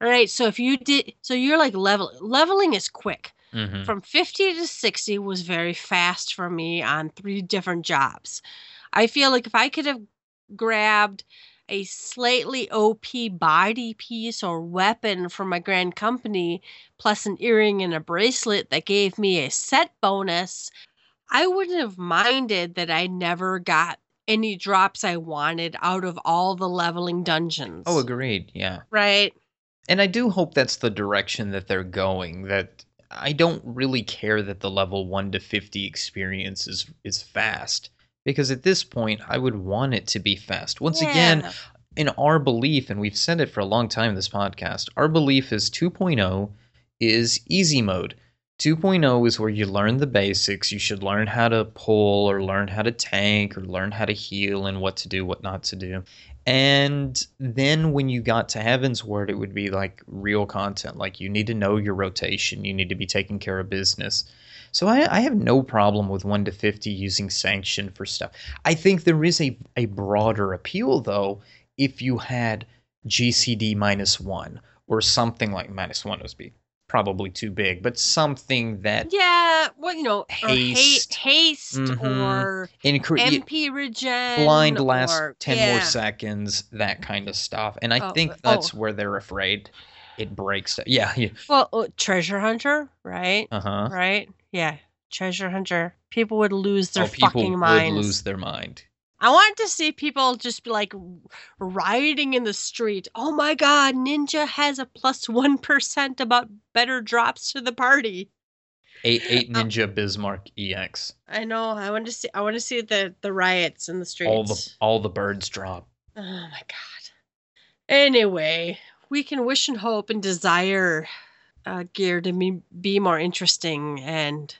All right, so if you did, so you're like level leveling is quick. Mhm. From 50 to 60 was very fast for me on three different jobs. I feel like if I could have grabbed a slightly OP body piece or weapon from my grand company, plus an earring and a bracelet that gave me a set bonus, I wouldn't have minded that I never got any drops I wanted out of all the leveling dungeons. Oh, agreed. Yeah. right. And I do hope that's the direction that they're going. That I don't really care that the level 1 to 50 experience is, is fast. Because at this point, I would want it to be fast. Once again, in our belief, and we've said it for a long time in this podcast, our belief is 2.0 is easy mode. 2.0 is where you learn the basics. You should learn how to pull, or learn how to tank, or learn how to heal, and what to do, what not to do. And then when you got to Heavensward, it would be like real content. Like you need to know your rotation, you need to be taking care of business. So I, I have no problem with 1 to 50 using sanction for stuff. I think there is a, a broader appeal, though, if you had GCD minus 1 or something like minus 1 would be probably too big, but something that Yeah, well, you know, or Haste. haste, haste Mhm. or incre- MP regen, blind last or, 10 yeah. more seconds, that kind of stuff. And I Oh, think uh, that's oh. where they're afraid it breaks. Yeah. yeah. Well, uh, treasure hunter, right? Uh huh. Right? Yeah, treasure hunter. People would lose their Oh, people fucking would minds. lose their mind. I want to see people just be like rioting in the street. Oh my god, Ninja has a plus one percent about better drops to the party. Eight eight uh, Ninja Bismarck EX. I know. I want to see. I want to see the the riots in the streets. All the all the birds drop. Oh my god. Anyway, we can wish and hope and desire uh, gear to be, be more interesting. And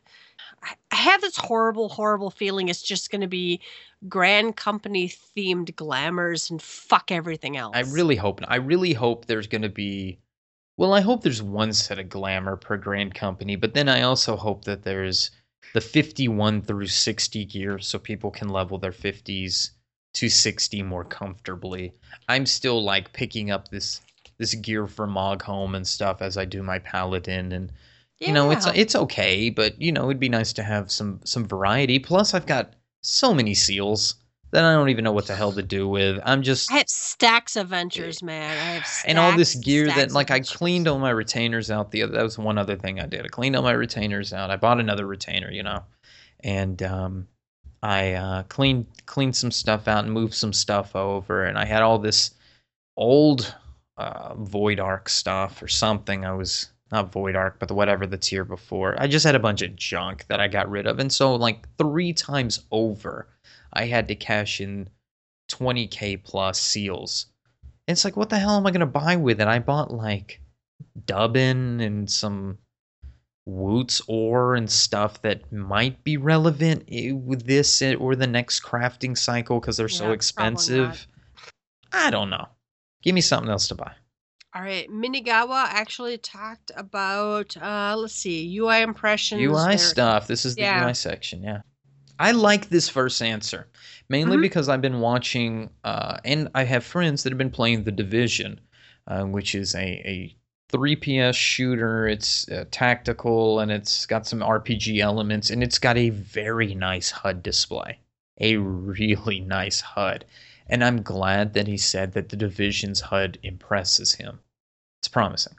I, I have this horrible, horrible feeling it's just going to be grand company themed glamours and fuck everything else. I really hope. I really hope there's going to be Well, I hope there's one set of glamour per grand company, but then I also hope that there's the 51 through 60 gear so people can level their 50s to 60 more comfortably. I'm still like picking up this this gear for Mog Home and stuff as I do my paladin and you know it's it's okay, but you know it'd be nice to have some some variety. Plus I've got so many seals that I don't even know what the hell to do with. I'm just I have stacks of ventures, man. I have and all this gear that like I cleaned all my retainers out the other that was one other thing I did. I cleaned all my retainers out. I bought another retainer, you know. And um I uh cleaned cleaned some stuff out and moved some stuff over and I had all this old uh Void Ark stuff or something. I was not Void Ark, but the whatever that's here before. I just had a bunch of junk that I got rid of. And so like three times over I had to cash in 20k plus seals. And it's like, what the hell am I gonna buy with it? I bought like dubbin and some Wootz ore and stuff that might be relevant with this or the next crafting cycle because they're Yeah, so expensive. I don't know. Give me something else to buy. All right, Minagawa actually talked about uh let's see, UI impressions. UI their- stuff. This is the Yeah. UI section. Yeah. I like this first answer mainly Mhm. because I've been watching, uh, and I have friends that have been playing The Division, uh, which is a, a 3PS shooter. It's uh, tactical and it's got some RPG elements, and it's got a very nice HUD display. A really nice HUD. And I'm glad that he said that The Division's HUD impresses him. It's promising.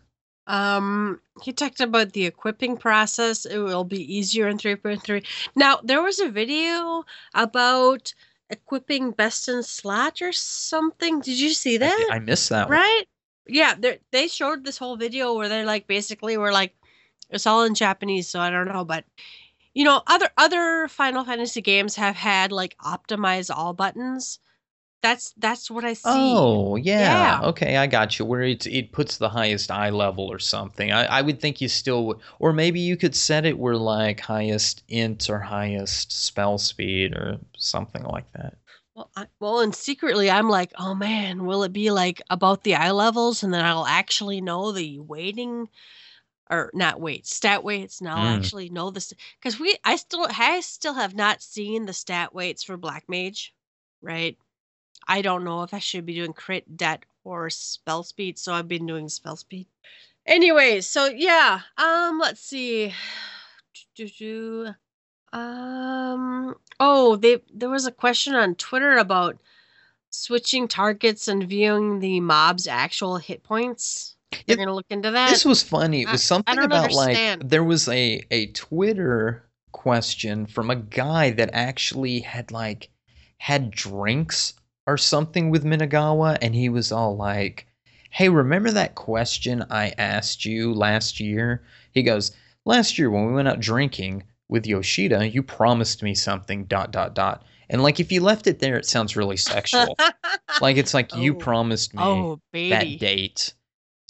Um, he talked about the equipping process. It will be easier in 3.3. Now, there was a video about equipping best in slot or something. Did you see that? I missed that one. right? Yeah, they they showed this whole video where they're like basically were like it's all in Japanese, so I don't know, but you know, other other Final Fantasy games have had like optimize all buttons. That's that's what I see. Oh yeah. Yeah. Okay, I got you. Where it it puts the highest eye level or something. I, I would think you still would, or maybe you could set it where like highest int or highest spell speed or something like that. Well, I, well, and secretly, I'm like, oh man, will it be like about the eye levels, and then I'll actually know the weighting, or not weight, stat weights, and I'll Mm. actually know this because we, I still, I still have not seen the stat weights for Black Mage, right? I don't know if I should be doing crit, det or spell speed, so I've been doing spell speed. Anyways, so yeah, um, let's see. Um. Oh, they there was a question on Twitter about switching targets and viewing the mob's actual hit points. They're gonna look into that. This was funny. It was something about understand. like there was a a Twitter question from a guy that actually had like had drinks or something with Minagawa and he was all like, "Hey, remember that question I asked you last year?" He goes, "Last year when we went out drinking with Yoshida, you promised me something dot dot dot." And like if you left it there, it sounds really sexual. like it's like you Oh. promised me oh, that date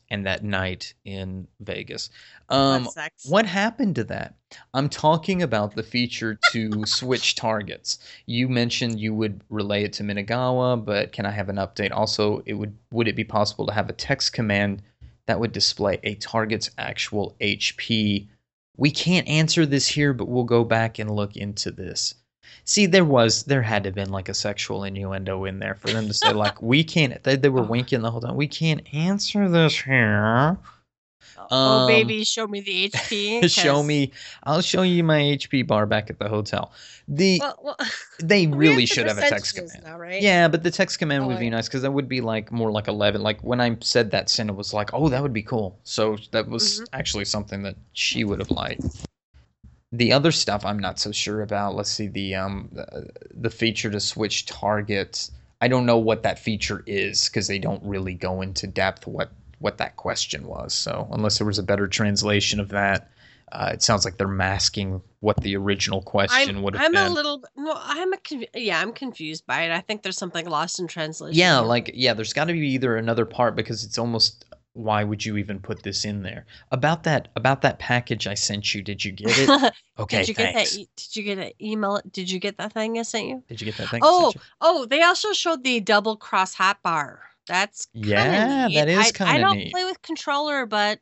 and that night in Vegas. Um, what happened to that? I'm talking about the feature to switch targets. You mentioned you would relay it to Minagawa, but can I have an update? Also, it would would it be possible to have a text command that would display a target's actual HP? We can't answer this here, but we'll go back and look into this. See, there was there had to have been like a sexual innuendo in there for them to say like we can't. They, they were winking the whole time. We can't answer this here. Oh, um, baby, show me the HP. show me. I'll show you my HP bar back at the hotel. The Well, well, they really the should have a text command. now, right? Yeah, but the text command Oh, would be nice because that would be like more like eleven. Like when I said that, Cinna was like, "Oh, that would be cool." So that was Mhm. actually something that she would have liked. The other stuff I'm not so sure about. Let's see the um the, the feature to switch targets. I don't know what that feature is because they don't really go into depth what what that question was. So unless there was a better translation of that, uh, it sounds like they're masking what the original question I'm, would have been. I'm a little no i'm a yeah i'm confused by it i think there's something lost in translation Yeah, like yeah, there's got to be either another part because it's almost why would you even put this in there? About that about that package I sent you, did you get it? Okay, did you get thanks. that e- did you get an email did you get that thing i sent you Did you get that thing? Oh, oh they also showed the double cross hotbar That's Yeah, neat. that is I, I kinda I don't neat. play with controller, but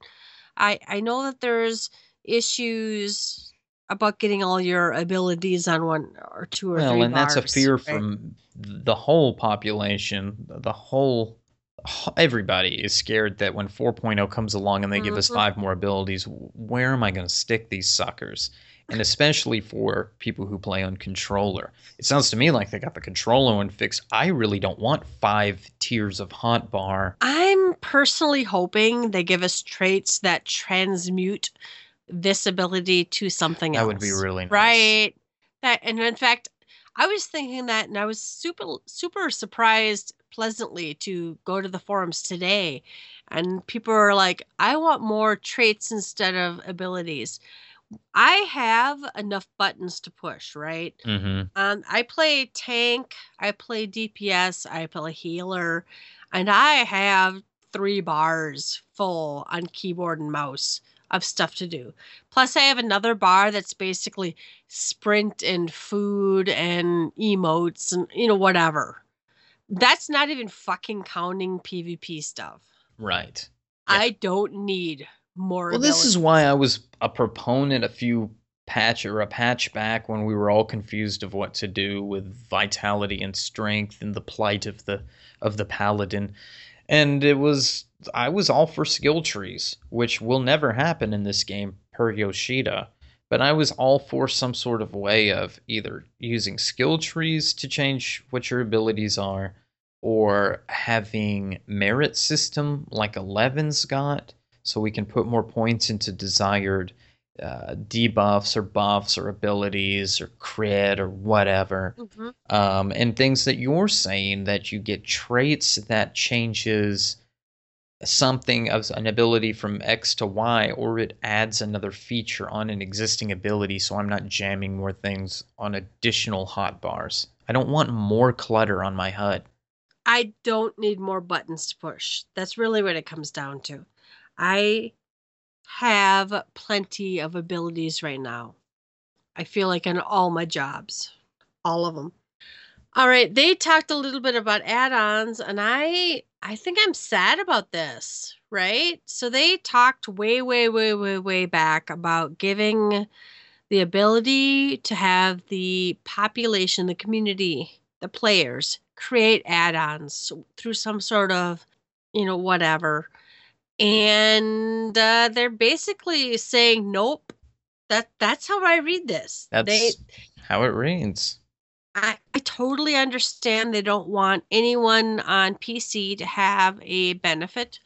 I I know that there's issues about getting all your abilities on one or two or Well, three and that's a fear right? from the whole population. The whole everybody is scared that when 4.0 comes along and they give us Mhm. five more abilities, where am I going to stick these suckers? And especially for people who play on controller. It sounds to me like they got the controller one fixed. I really don't want five tiers of hotbar. I'm personally hoping they give us traits that transmute this ability to something else. That would be really nice. right. That and in fact, I was thinking that, and I was super super surprised pleasantly to go to the forums today, and people are like, "I want more traits instead of abilities." I have enough buttons to push, right? Mm-hmm. Um, I play tank, I play DPS, I play healer, and I have three bars full on keyboard and mouse of stuff to do. Plus, I have another bar that's basically sprint and food and emotes and you know whatever. That's not even fucking counting PvP stuff. Right. Yeah. I don't need more. Well, this is why I was a proponent a few patch or a patch back when we were all confused of what to do with vitality and strength and the plight of the of the paladin. And it was I was all for skill trees, which will never happen in this game per Yoshida. But I was all for some sort of way of either using skill trees to change what your abilities are, or having merit system like Eleven's got, so we can put more points into desired uh, debuffs or buffs or abilities or crit or whatever. Mhm. Um, and things that you're saying that you get traits that changes something of an ability from X to Y, or it adds another feature on an existing ability, so I'm not jamming more things on additional hotbars. I don't want more clutter on my HUD. I don't need more buttons to push. That's really what it comes down to. I have plenty of abilities right now. I feel like in all my jobs, all of them. All right, they talked a little bit about add-ons and I I think I'm sad about this, right? So they talked way way way way way back about giving the ability to have the population, the community, the players create add-ons through some sort of, you know, whatever. And uh, they're basically saying, nope. That that's how I read this. That's They, how it reads. I, I totally understand they don't want anyone on PC to have a benefit,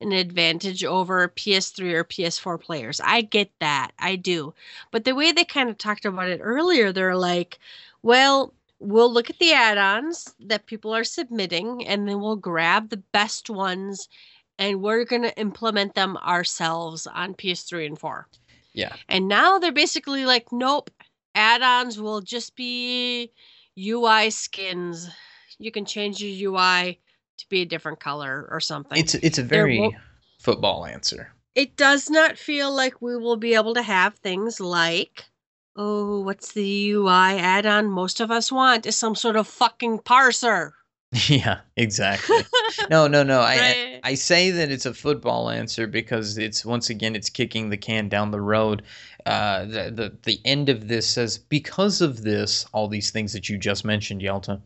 an advantage over PS3 or PS4 players. I get that. I do. But the way they kind of talked about it earlier, they're like, well, we'll look at the add ons that people are submitting and then we'll grab the best ones and we're going to implement them ourselves on PS3 and 4. Yeah. And now they're basically like, nope, add-ons will just be UI skins. You can change your UI to be a different color or something. It's it's a very football answer. it does not feel like we will be able to have things like oh, what's the UI add-on most of us want is some sort of fucking parser. yeah, exactly. no, no, no. I Right. I say that it's a football answer because it's once again it's kicking the can down the road. Uh, the, the the end of this says because of this, all these things that you just mentioned, Yelta,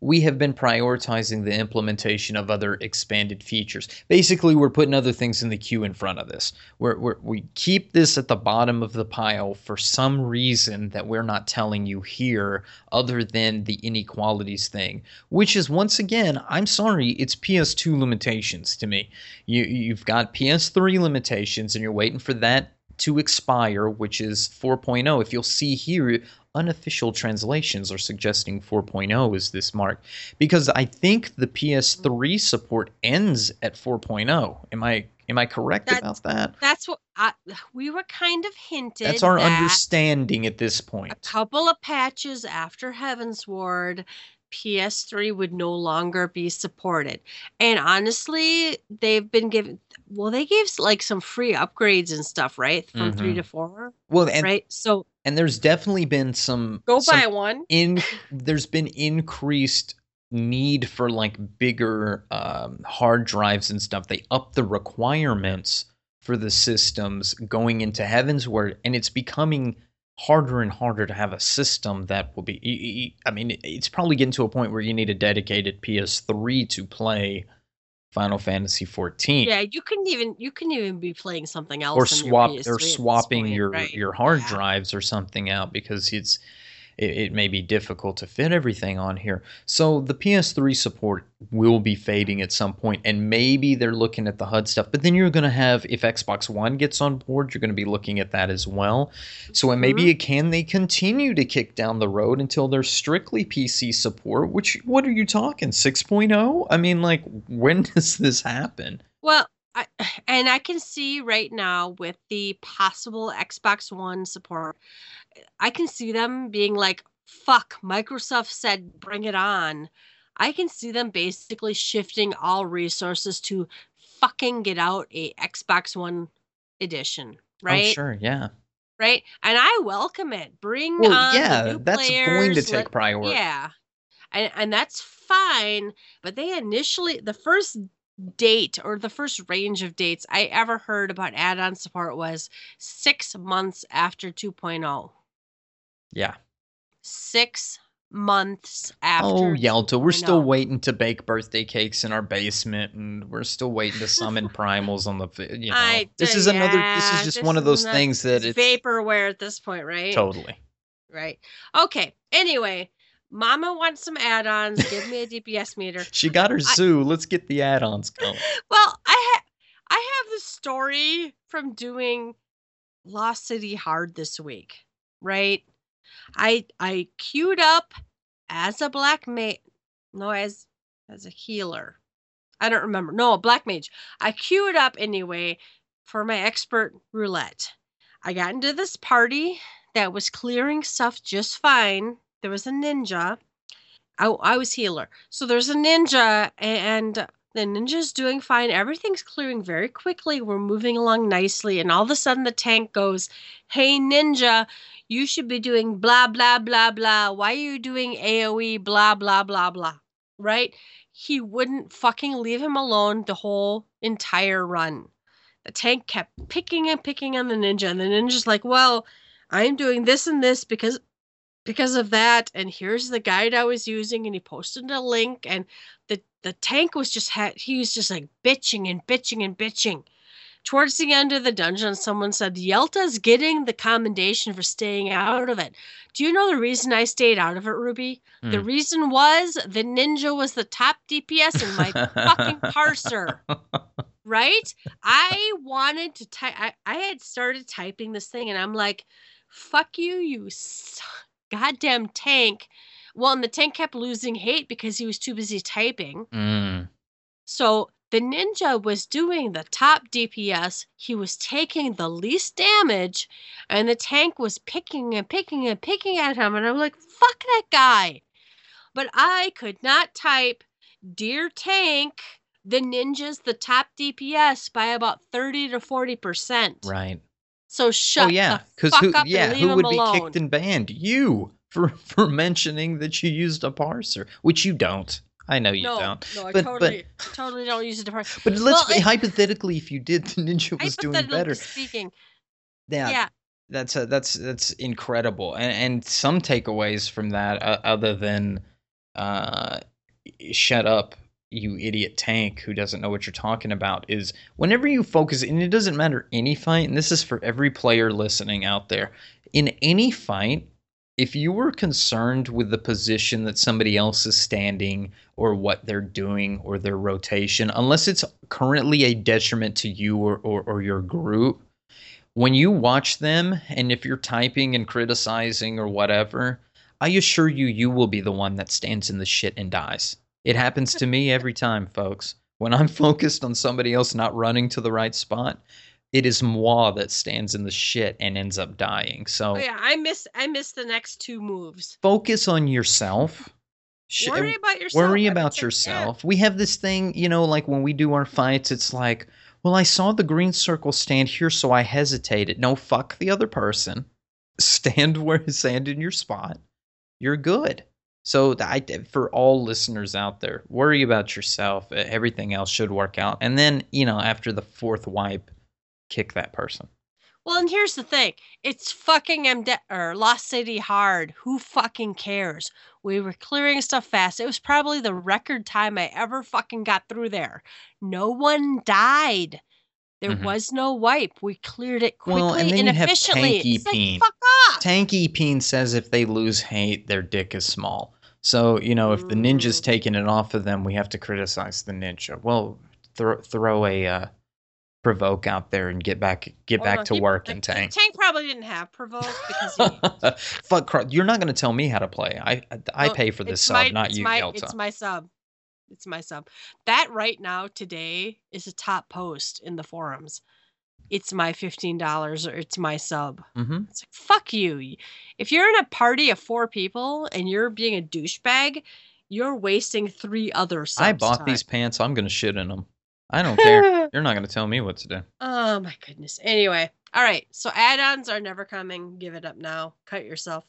we have been prioritizing the implementation of other expanded features. Basically, we're putting other things in the queue in front of this. We're, we're, we keep this at the bottom of the pile for some reason that we're not telling you here, other than the inequalities thing, which is once again, I'm sorry, it's PS2 limitations to me. You you've got PS3 limitations, and you're waiting for that to expire, which is 4.0. If you'll see here, unofficial translations are suggesting 4.0 is this mark because I think the PS3 support ends at 4.0. Am I am I correct That's- about that? That's what I, we were kind of hinted. That's our that understanding at this point. A couple of patches after Heavensward, PS3 would no longer be supported. And honestly, they've been given well, they gave like some free upgrades and stuff, right? From 3 Mhm. to 4, Well, and right? So and there's definitely been some go some buy one. in there's been increased need for like bigger um, hard drives and stuff. They up the requirements for the systems going into heavens Heavensward, and it's becoming harder and harder to have a system that will be. I mean, it's probably getting to a point where you need a dedicated PS3 to play Final Fantasy 14. Yeah, you couldn't even you couldn't even be playing something else or swap or swapping point, your right? your hard Yeah. drives or something out because it's it, it may be difficult to fit everything on here. So the PS3 support will be fading at some point, and maybe they're looking at the HUD stuff. But then you're going to have if Xbox One gets on board, you're going to be looking at that as well. So and maybe Mhm. can they continue to kick down the road until there's strictly PC support? Which what are you talking 6.0? I mean, like when does this happen? Well, I, and I can see right now with the possible Xbox One support, I can see them being like, fuck, Microsoft said bring it on. I can see them basically shifting all resources to fucking get out a Xbox One edition, Oh, right? sure, yeah. Right? And I welcome it. Bring Well, on yeah, new that's going to take let- priority. yeah. And and that's fine, but they initially the first date or the first range of dates I ever heard about add-on support was 6 months after 2.0. Yeah. 6 months after Oh, Yelta, we're still 2.0. waiting to bake birthday cakes in our basement, and we're still waiting to summon primals on the. You know, I this is another. This is just this one of those things that it's vaporware at this point, right? totally. Right. Okay. Anyway, Mama wants some add-ons. Give me a DPS meter. She got her Zu. Let's get the add-ons going. Well, I ha- I have the story from doing Lost City Hard this week, right? I I queued up as a black mage, no, as as a healer. I don't remember. No, a black mage. I queued up anyway for my expert roulette. I got into this party that was clearing stuff just fine. There was a ninja. I, I was healer. So there's a ninja, and the ninja's doing fine. Everything's clearing very quickly. We're moving along nicely. And all of a sudden, the tank goes, Hey, ninja, you should be doing blah, blah, blah, blah. Why are you doing AoE, blah, blah, blah, blah? Right? He wouldn't fucking leave him alone the whole entire run. The tank kept picking and picking on the ninja. And the ninja's like, Well, I'm doing this and this because because of that and here's the guide i was using and he posted a link and the the tank was just had he was just like bitching and bitching and bitching towards the end of the dungeon someone said yelta's getting the commendation for staying out of it. Do you know the reason i stayed out of it ruby? The Hmm. reason was the ninja was the top dps in my fucking parser right? I wanted to type I, I had started typing this thing and i'm like fuck you you goddamn tank. Well and the tank kept losing hate because he was too busy typing. Mm. so the ninja was doing the top dps he was taking the least damage and the tank was picking and picking and picking at him and i'm like fuck that guy but i could not type dear tank the ninja's the top dps by about 30 to 40 percent Right. so oh, shut oh yeah, the because fuck who? up Yeah, and leave who would be kicked and banned? You for for mentioning that you used a parser, which you don't. I know you no, don't. no, I But- but- totally, totally don't use it to. But let's Well, it- hypothetically, if you did, the ninja was doing better. speaking, Yeah, yeah, that's a, that's that's incredible and and some takeaways from that uh, other than uh shut up you idiot tank who doesn't know what you're talking about is whenever you focus and it doesn't matter any fight and this is for every player listening out there in any fight if you were concerned with the position that somebody else is standing or what they're doing or their rotation unless it's currently a detriment to you or, or, or your group when you watch them and if you're typing and criticizing or whatever i assure you you will be the one that stands in the shit and dies. It happens to me every time folks. When i'm focused on somebody else not running to the right spot it is moi that stands in the shit and ends up dying so oh, yeah. I miss, I miss the next two moves. focus on yourself Sh- eh, Worry about yourself. worry about would say, yeah. yourself. We have this thing, you know, like when we do our fights, it's like, well, I saw the green circle stand here, so I hesitated. No, fuck the other person. Stand where stand in your spot. You're good. So I, eh, for all listeners out there, worry about yourself. E- Everything else should work out. And then, you know, after the fourth wipe, kick that person. Well, and here's the thing: it's fucking MD or Lost City hard. Who fucking cares? We were clearing stuff fast. It was probably the record time I ever fucking got through there. No one died. There Mhm. was no wipe. We cleared it quickly Well, and then and you have efficiently. Tanky It's like, Peen. fuck off. Tanky Peen says if they lose hate, their dick is small. So, you know, if the ninja's Mm. taking it off of them, we have to criticize the ninja. Well, throw throw a uh, provoke out there and get back get Oh, back to he- work and Tank. Tank probably didn't have provoke because he. Fuck, you're not going to tell me how to play. I I, I pay for this sub, my- not it's you, my, Yelta. It's my sub. It's my sub. That right now today is a top post in the forums. It's my fifteen dollars or it's my sub. hmm It's like fuck you. If you're in a party of four people and you're being a douchebag, you're wasting three other subs. I bought time. these pants. I'm going to shit in them. I don't care. You're not going to tell me what to do. Oh my goodness. Anyway, all right. So add-ons are never coming. Give it up now. Cut yourself.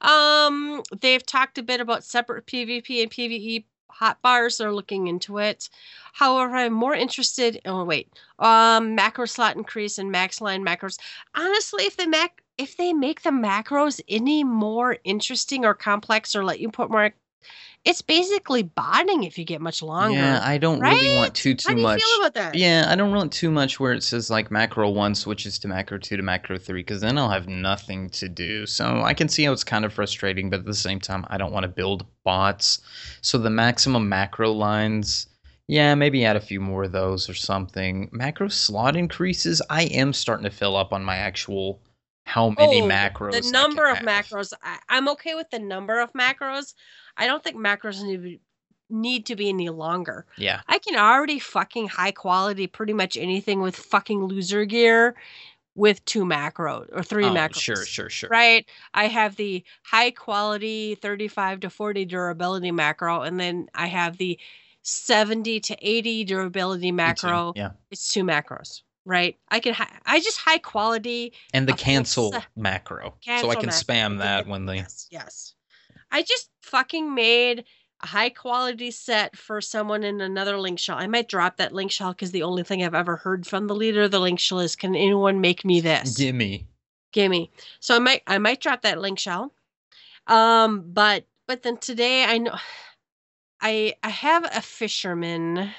Um, they've talked a bit about separate PvP and PvE hot bars. They're looking into it. However, I'm more interested. Oh wait, um, macro slot increase and max line macros. Honestly, if the mac if they make the macros any more interesting or complex or let you put more, it's basically botting if you get much longer. Yeah, I don't really want too too How do you much. feel about that? Yeah, I don't want too much where it says like macro one switches to macro two to macro three because then I'll have nothing to do. So I can see how it's kind of frustrating, but at the same time, I don't want to build bots. So the maximum macro lines, yeah, maybe add a few more of those or something. Macro slot increases, I am starting to fill up on my actual how many Oh, macros. The number of have. macros. I, I'm okay with the number of macros. I don't think macros need to be, need to be any longer. Yeah, I can already fucking high quality pretty much anything with fucking loser gear with two macros or three oh, macros. sure, sure, sure. Right. I have the high quality 35 to 40 durability macro, and then I have the 70 to 80 durability macro. Yeah, It's two macros. Right. I can. Hi- I just high quality and the cancel macro, so I can macro. spam that when the Yes, yes. I just fucking made a high quality set for someone in another link shell. I might drop that link shell because the only thing I've ever heard from the leader of the link shell is, "Can anyone make me this? gimme. Gimme." So I might, I might drop that link shell. Um, but but then today I know, I I have a fisherman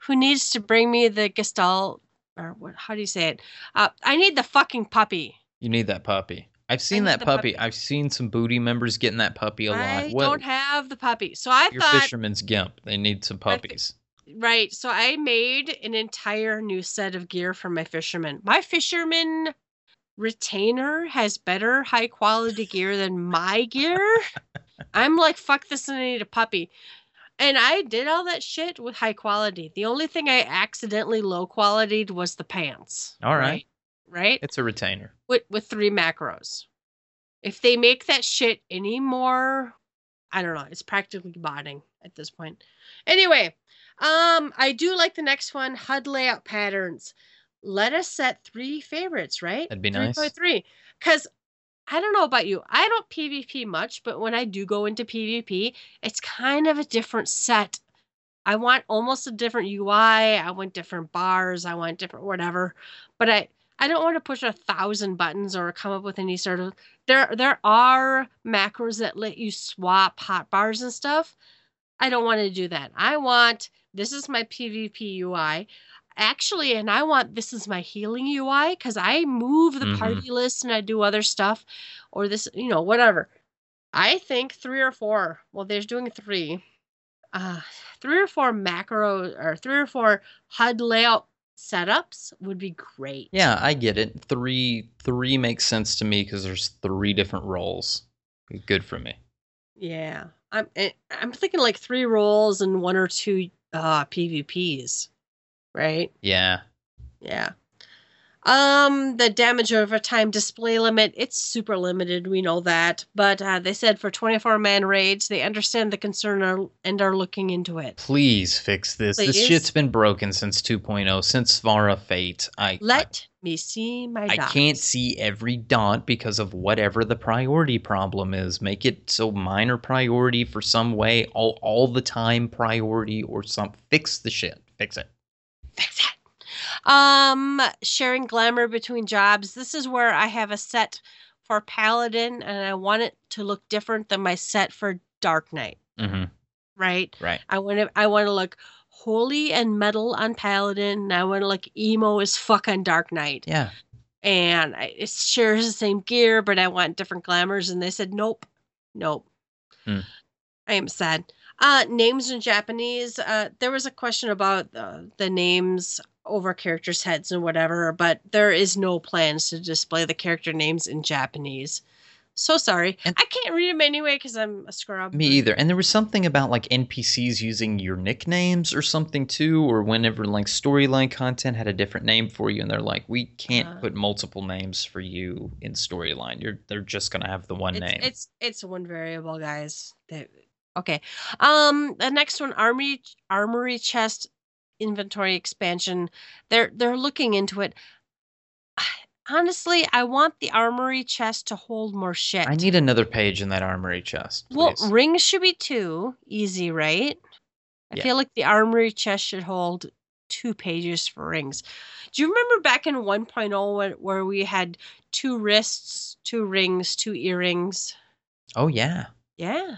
who needs to bring me the gestalt or what? How do you say it? Uh, I need the fucking puppy. You need that puppy. I've seen that puppy. puppy. I've seen some booty members getting that puppy a lot. I What don't have the puppy. So I your thought fisherman's gimp? They need some puppies. right. So I made an entire new set of gear for my fisherman. My fisherman retainer has better high quality gear than my gear. I'm like, fuck this and I need a puppy. And I did all that shit with high quality. The only thing I accidentally low quality was the pants. All right. Right? It's a retainer. with with three macros. If they make that shit anymore, I don't know. It's practically botting at this point. Anyway, um, I do like the next one, HUD layout patterns. Let us set three favorites, right? That'd be nice. 3.3. Because I don't know about you. I don't PvP much, but when I do go into PvP, it's kind of a different set. I want almost a different UI. I want different bars. I want different whatever. But I I don't want to push a thousand buttons or come up with any sort of there there are macros that let you swap hotbars and stuff. I don't want to do that. I want this is my PvP UI. Actually, and I want this is my healing UI because I move the Mhm. party list and I do other stuff or this, you know, whatever. I think three or four. Well, there's doing three. Uh, three or four macro or three or four HUD layout setups would be great. Yeah, I get it. Three three makes sense to me because there's three different roles. Good for me. Yeah. I'm eh, I'm thinking like three roles and one or two uh PvPs. Right? Yeah. Yeah. Um, the damage over time display limit, it's super limited, we know that. But uh, they said for 24 man raids, they understand the concern are, and are looking into it. Please fix this. This shit's been broken since 2.0, since Svara Fate. I I, Let me see my I dots. can't see every dot because of whatever the priority problem is. Make it so minor priority for some way, all all the time priority or some fix the shit. Fix it. Fix it. Um, sharing glamour between jobs. This is where I have a set for Paladin, and I want it to look different than my set for Dark Knight. hmm Right? Right. I want to. I want to look holy and metal on Paladin, and I want to look emo as fuck on Dark Knight. Yeah. And I, it shares the same gear, but I want different glamours. And they said, nope, nope. Hmm. I am sad. Uh, names in Japanese. Uh, there was a question about uh, the names over characters' heads and whatever, but there is no plans to display the character names in Japanese. So sorry. And- I can't read them anyway because I'm a scrub. Me either. And there was something about like NPCs using your nicknames or something too, or whenever like storyline content had a different name for you, and they're like, we can't Uh. put multiple names for you in storyline. You're they're just gonna have the one it's, name. It's it's one variable, guys. They- okay. Um, the next one, armory armory chest inventory expansion. They're they're looking into it. Honestly, I want the armory chest to hold more shit. I need another page in that armory chest. well, rings should be two, easy, right? I Yeah. feel like the armory chest should hold two pages for rings. Do you remember back in 1.0 where, where we had two wrists, two rings, two earrings? oh yeah. Yeah.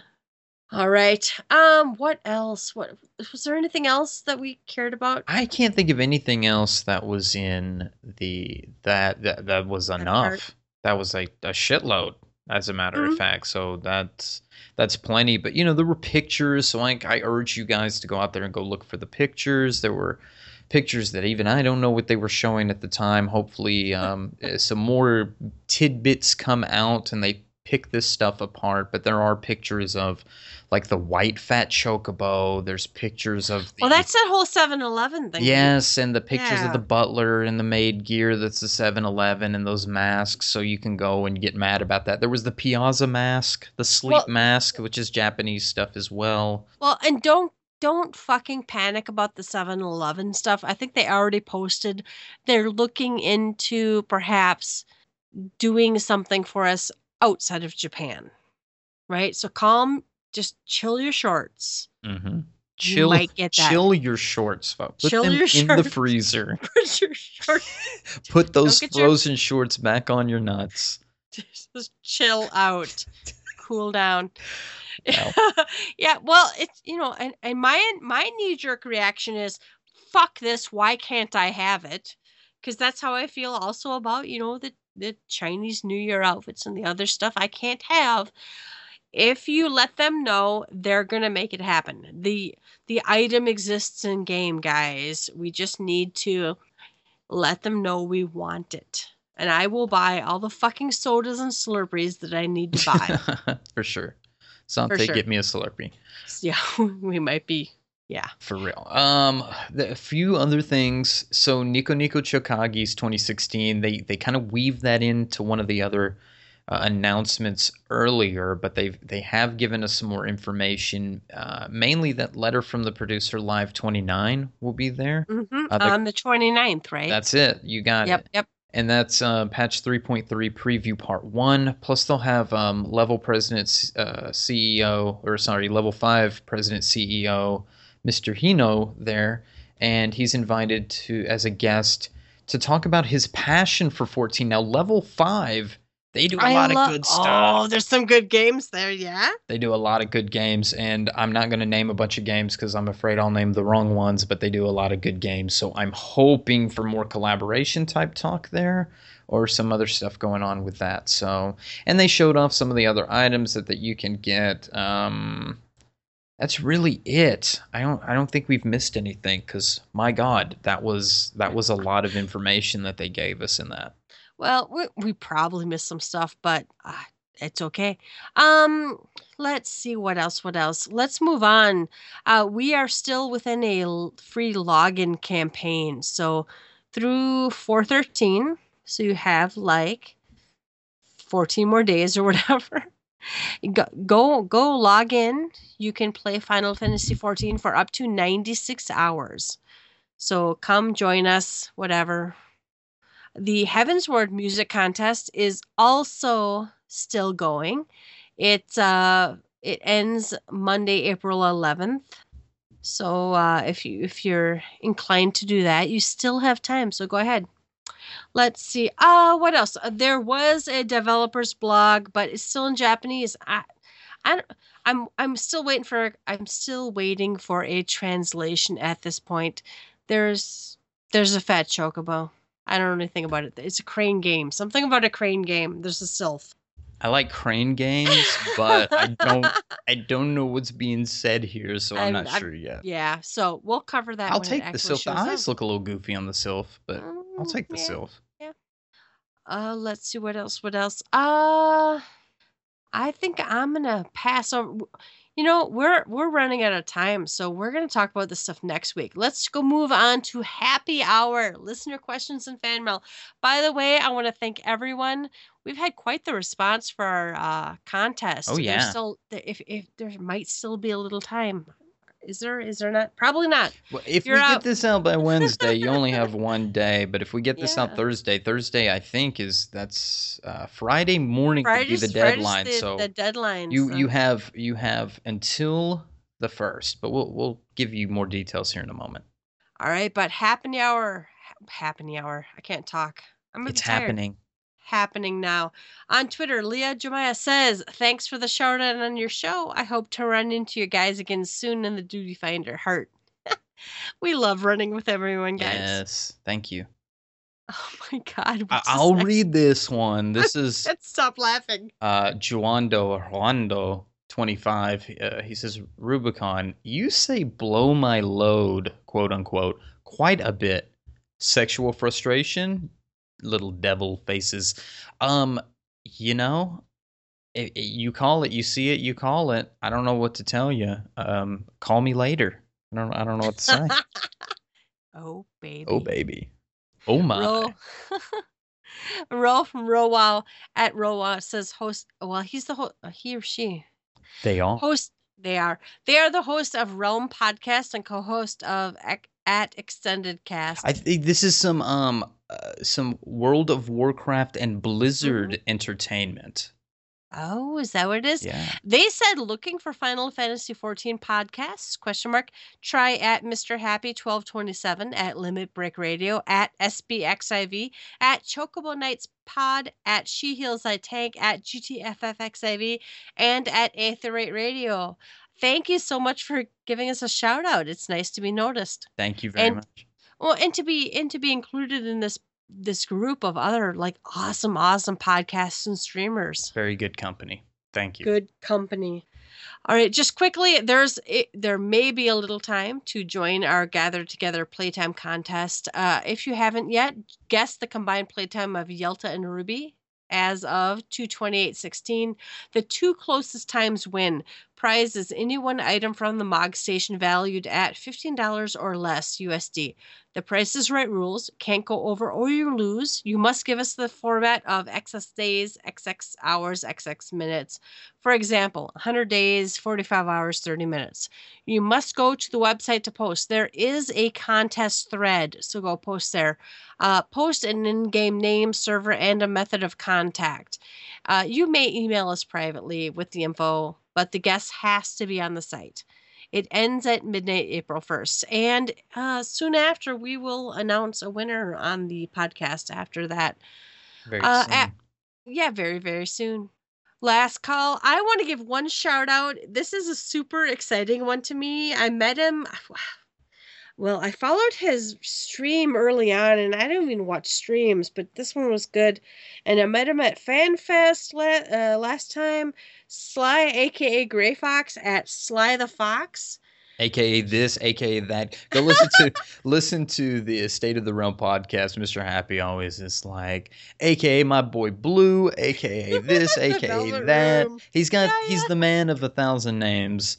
All right. Um, what else? What was there anything else that we cared about? I can't think of anything else that was in the that that, that was enough. part. That was like a shitload, as a matter Mhm. of fact. So that's that's plenty. But you know, there were pictures. So like, I urge you guys to go out there and go look for the pictures. There were pictures that even I don't know what they were showing at the time. Hopefully, um, eh, some more tidbits come out and they pick this stuff apart. But there are pictures of like the white fat chocobo. There's pictures of the Well, that's that whole 7-Eleven thing. Yes, and the pictures Yeah. of the butler and the maid gear that's the 7-Eleven and those masks, so you can go and get mad about that. There was the Piazza mask, the sleep Well- mask, which is Japanese stuff as well. Well, and don't don't fucking panic about the 7-Eleven stuff. I think they already posted. They're looking into perhaps doing something for us outside of Japan. Right? So calm, just chill your shorts. Mm-hmm. Chill, might get that. chill your shorts, folks. Put Chill them in the freezer. Put your shorts Put those get your- frozen shorts back on your nuts. just chill out cool down Wow. yeah well it's you know and, and my my knee-jerk reaction is fuck this why can't i have it because that's how i feel also about you know the the chinese new year outfits and the other stuff i can't have if you let them know they're gonna make it happen the the item exists in game guys we just need to let them know we want it and i will buy all the fucking sodas and slurpees that i need to buy For sure. Sante, sure. get me a Slurpee. yeah we might be yeah For real. Um, the, a few other things. So Nico Nico Chokaigi's 2016. They they kind of weave that into one of the other uh, announcements earlier, but they they have given us some more information. Uh, mainly that letter from the producer Live 29 will be there. hmm Uh, the- on the 29th right That's it. You got yep it. yep And that's uh, patch 3.3 preview part one. Plus, they'll have um, level president uh, CEO, or sorry, level five president CEO, Mr. Hino there, and he's invited to as a guest to talk about his passion for 14. Now, level five, they do a I lot lo- of good stuff. oh there's some good games there yeah They do a lot of good games, and I'm not going to name a bunch of games because I'm afraid I'll name the wrong ones, but they do a lot of good games. So I'm hoping for more collaboration type talk there or some other stuff going on with that. So, and they showed off some of the other items that, that you can get. Um, that's really it. I don't I don't think we've missed anything cuz my god, that was that was a lot of information that they gave us in that. Well, we, we probably missed some stuff, but uh, it's okay. Um, let's see what else. What else? Let's move on. Uh, we are still within a free login campaign, so through 413. So you have like 14 more days or whatever. Go, go log in. You can play Final Fantasy 14 for up to 96 hours. So come join us, whatever. The Heavensward Music Contest is also still going. It's uh, it ends Monday, April 11th. So uh, if you if you're inclined to do that, you still have time. So go ahead. Let's see. Uh, what else? Uh, there was a developer's blog, but it's still in Japanese. I, I, don't- I'm I'm still waiting for I'm still waiting for a translation at this point. There's there's a fat chocobo. I don't know anything about it. It's a crane game. Something about a crane game. There's a sylph. I like crane games, but I don't I don't know what's being said here, so I'm, I'm- not I'm- sure yet. Yeah, so we'll cover that. I'll take the sylph. The eyes up. look a little goofy on the sylph, but I'll Mm, take the yeah. sylph. Uh, let's see what else. What else? Uh, I think I'm gonna pass on. You know, we're we're running out of time, so we're gonna talk about this stuff next week. Let's go move on to happy hour, listener questions and fan mail. By the way, I want to thank everyone. We've had quite the response for our uh, contest. Oh, There's yeah. still if if there might still be a little time. Is there? Is there not? Probably not. Well, if You're we out. get this out by Wednesday, you only have one day. But if we get this Yeah. out Thursday, Thursday I think is that's uh, Friday morning would be the Friday's deadline. the, so the deadline. you so- you have you have until the first, but we'll we'll give you more details here in a moment. All right, but happy hour, happy hour. I can't talk. I'm It's tired. happening. Happening now. On Twitter, Leah Jemiah says, "Thanks for the shout out on your show. I hope to run into you guys again soon in the Duty Finder Heart. we love running with everyone, guys. Yes, thank you. Oh my God. I- I'll next- read this one. This is Let's stop laughing. uh, Juando Juando. 25 uh, he says rubicon you say blow my load quote unquote quite a bit sexual frustration little devil faces um you know i i- you call it you see it you call it i don't know what to tell you um call me later i don't i don't know what to say oh baby. oh baby oh my Roll. Roll from Rowow at Rowow says host. Well, he's the host. He or she. they are host they are they are the host of realm podcast and co-host of Ec- at extended cast I think this is some um uh, some World of Warcraft and Blizzard Mm-hmm. entertainment. oh is that what it is Yeah. they said looking for final fantasy 14 podcasts question mark try at mr happy 1227 at limit break radio at sbxiv at chocobo nights pod at she heals i tank at gtffxiv and at aetherate radio thank you so much for giving us a shout out it's nice to be noticed Thank you very And- much. Well, and to be and to be included in this this group of other like awesome, awesome podcasts and streamers. Very good company. Thank you. Good company. All right, just quickly, there's it, there may be a little time to join our Gather Together Playtime contest. Uh, if you haven't yet, guess the combined playtime of Yelta and Ruby as of 228.16. The two closest times win. Prize is any one item from the MOG station valued at $15 or less USD. The price is right rules. Can't go over or you lose. You must give us the format of XS days, XX hours, XX minutes. For example, 100 days, 45 hours, 30 minutes. You must go to the website to post. There is a contest thread, so go post there. Uh, post an in game name, server, and a method of contact. Uh, you may email us privately with the info, but the guest has to be on the site. It ends at midnight, April 1st. And uh, soon after, we will announce a winner on the podcast after that. Very Uh, soon. at- Yeah, very, very soon. Last call. I want to give one shout out. This is a super exciting one to me. I met him. Well, I followed his stream early on, and I don't even watch streams, but this one was good. And I met him at FanFest la- uh, last time. Sly, aka Gray Fox, at Sly the Fox. AKA this, AKA that. Go listen to listen to the State of the Realm podcast. Mr. Happy always is like, AKA my boy Blue, AKA this, AKA that. Room. He's got Yeah, he's yeah. the man of a thousand names.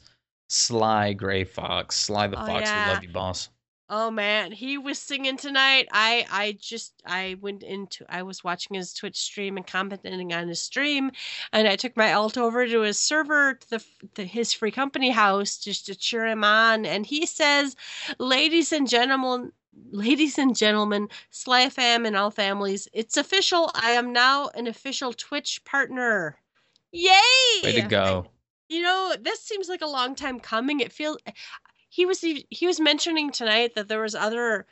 Sly Gray Fox, Sly the Oh, Fox. yeah. We love you, boss. Oh man, he was singing tonight. I I just I went into I was watching his Twitch stream and commenting on his stream, and I took my alt over to his server to the, to his free company house just to cheer him on. And he says, "Ladies and gentlemen." Ladies and gentlemen, Sly fam and all families, it's official. I am now an official Twitch partner. Yay! Way to go. You know, this seems like a long time coming. It feels he was he was mentioning tonight that there was other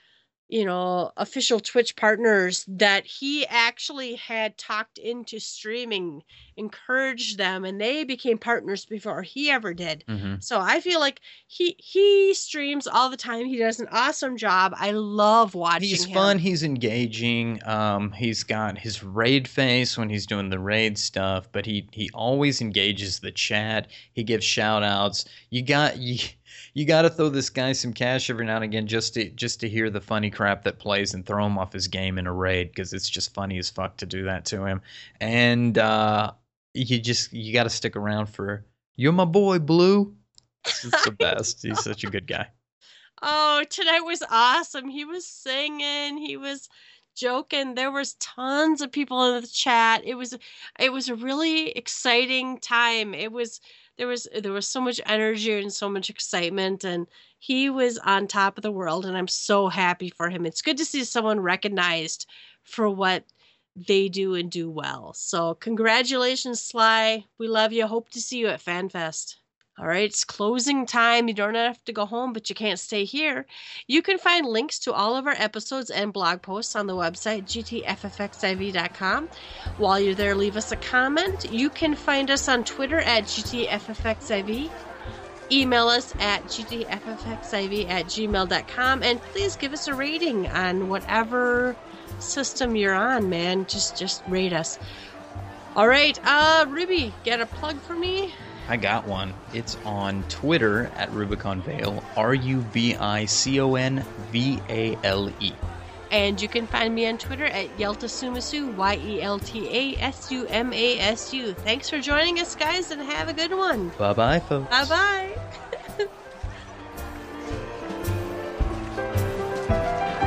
you know official twitch partners that he actually had talked into streaming encouraged them and they became partners before he ever did hmm so i feel like he he streams all the time he does an awesome job i love watching He's him. fun. He's engaging. Um, he's got his raid face when he's doing the raid stuff, but he he always engages the chat. He gives shout outs. You got you. You got to throw this guy some cash every now and again just to just to hear the funny crap that plays and throw him off his game in a raid because it's just funny as fuck to do that to him. And uh, you just you got to stick around for you're my boy Blue. It's the best. He's such a good guy. Oh, tonight was awesome. He was singing, he was joking. There was tons of people in the chat. It was it was a really exciting time. It was there was there was so much energy and so much excitement and he was on top of the world and I'm so happy for him. It's good to see someone recognized for what they do and do well. So congratulations Sly. We love you. Hope to see you at FanFest. All right, it's closing time. You don't have to go home, but you can't stay here. You can find links to all of our episodes and blog posts on the website gtffxiv.com. While you're there, leave us a comment. You can find us on Twitter at gtffxiv. Email us at gtffxiv at gmail.com and please give us a rating on whatever system you're on, man. Just just rate us. All right, uh, Ruby, get a plug for me? I got one. It's on Twitter at Rubicon Vale, R U B I C O N V A L E. And you can find me on Twitter at Yelta Sumasu, Y E L T A S U M A S U. Thanks for joining us, guys, and have a good one. Bye bye, folks. Bye bye.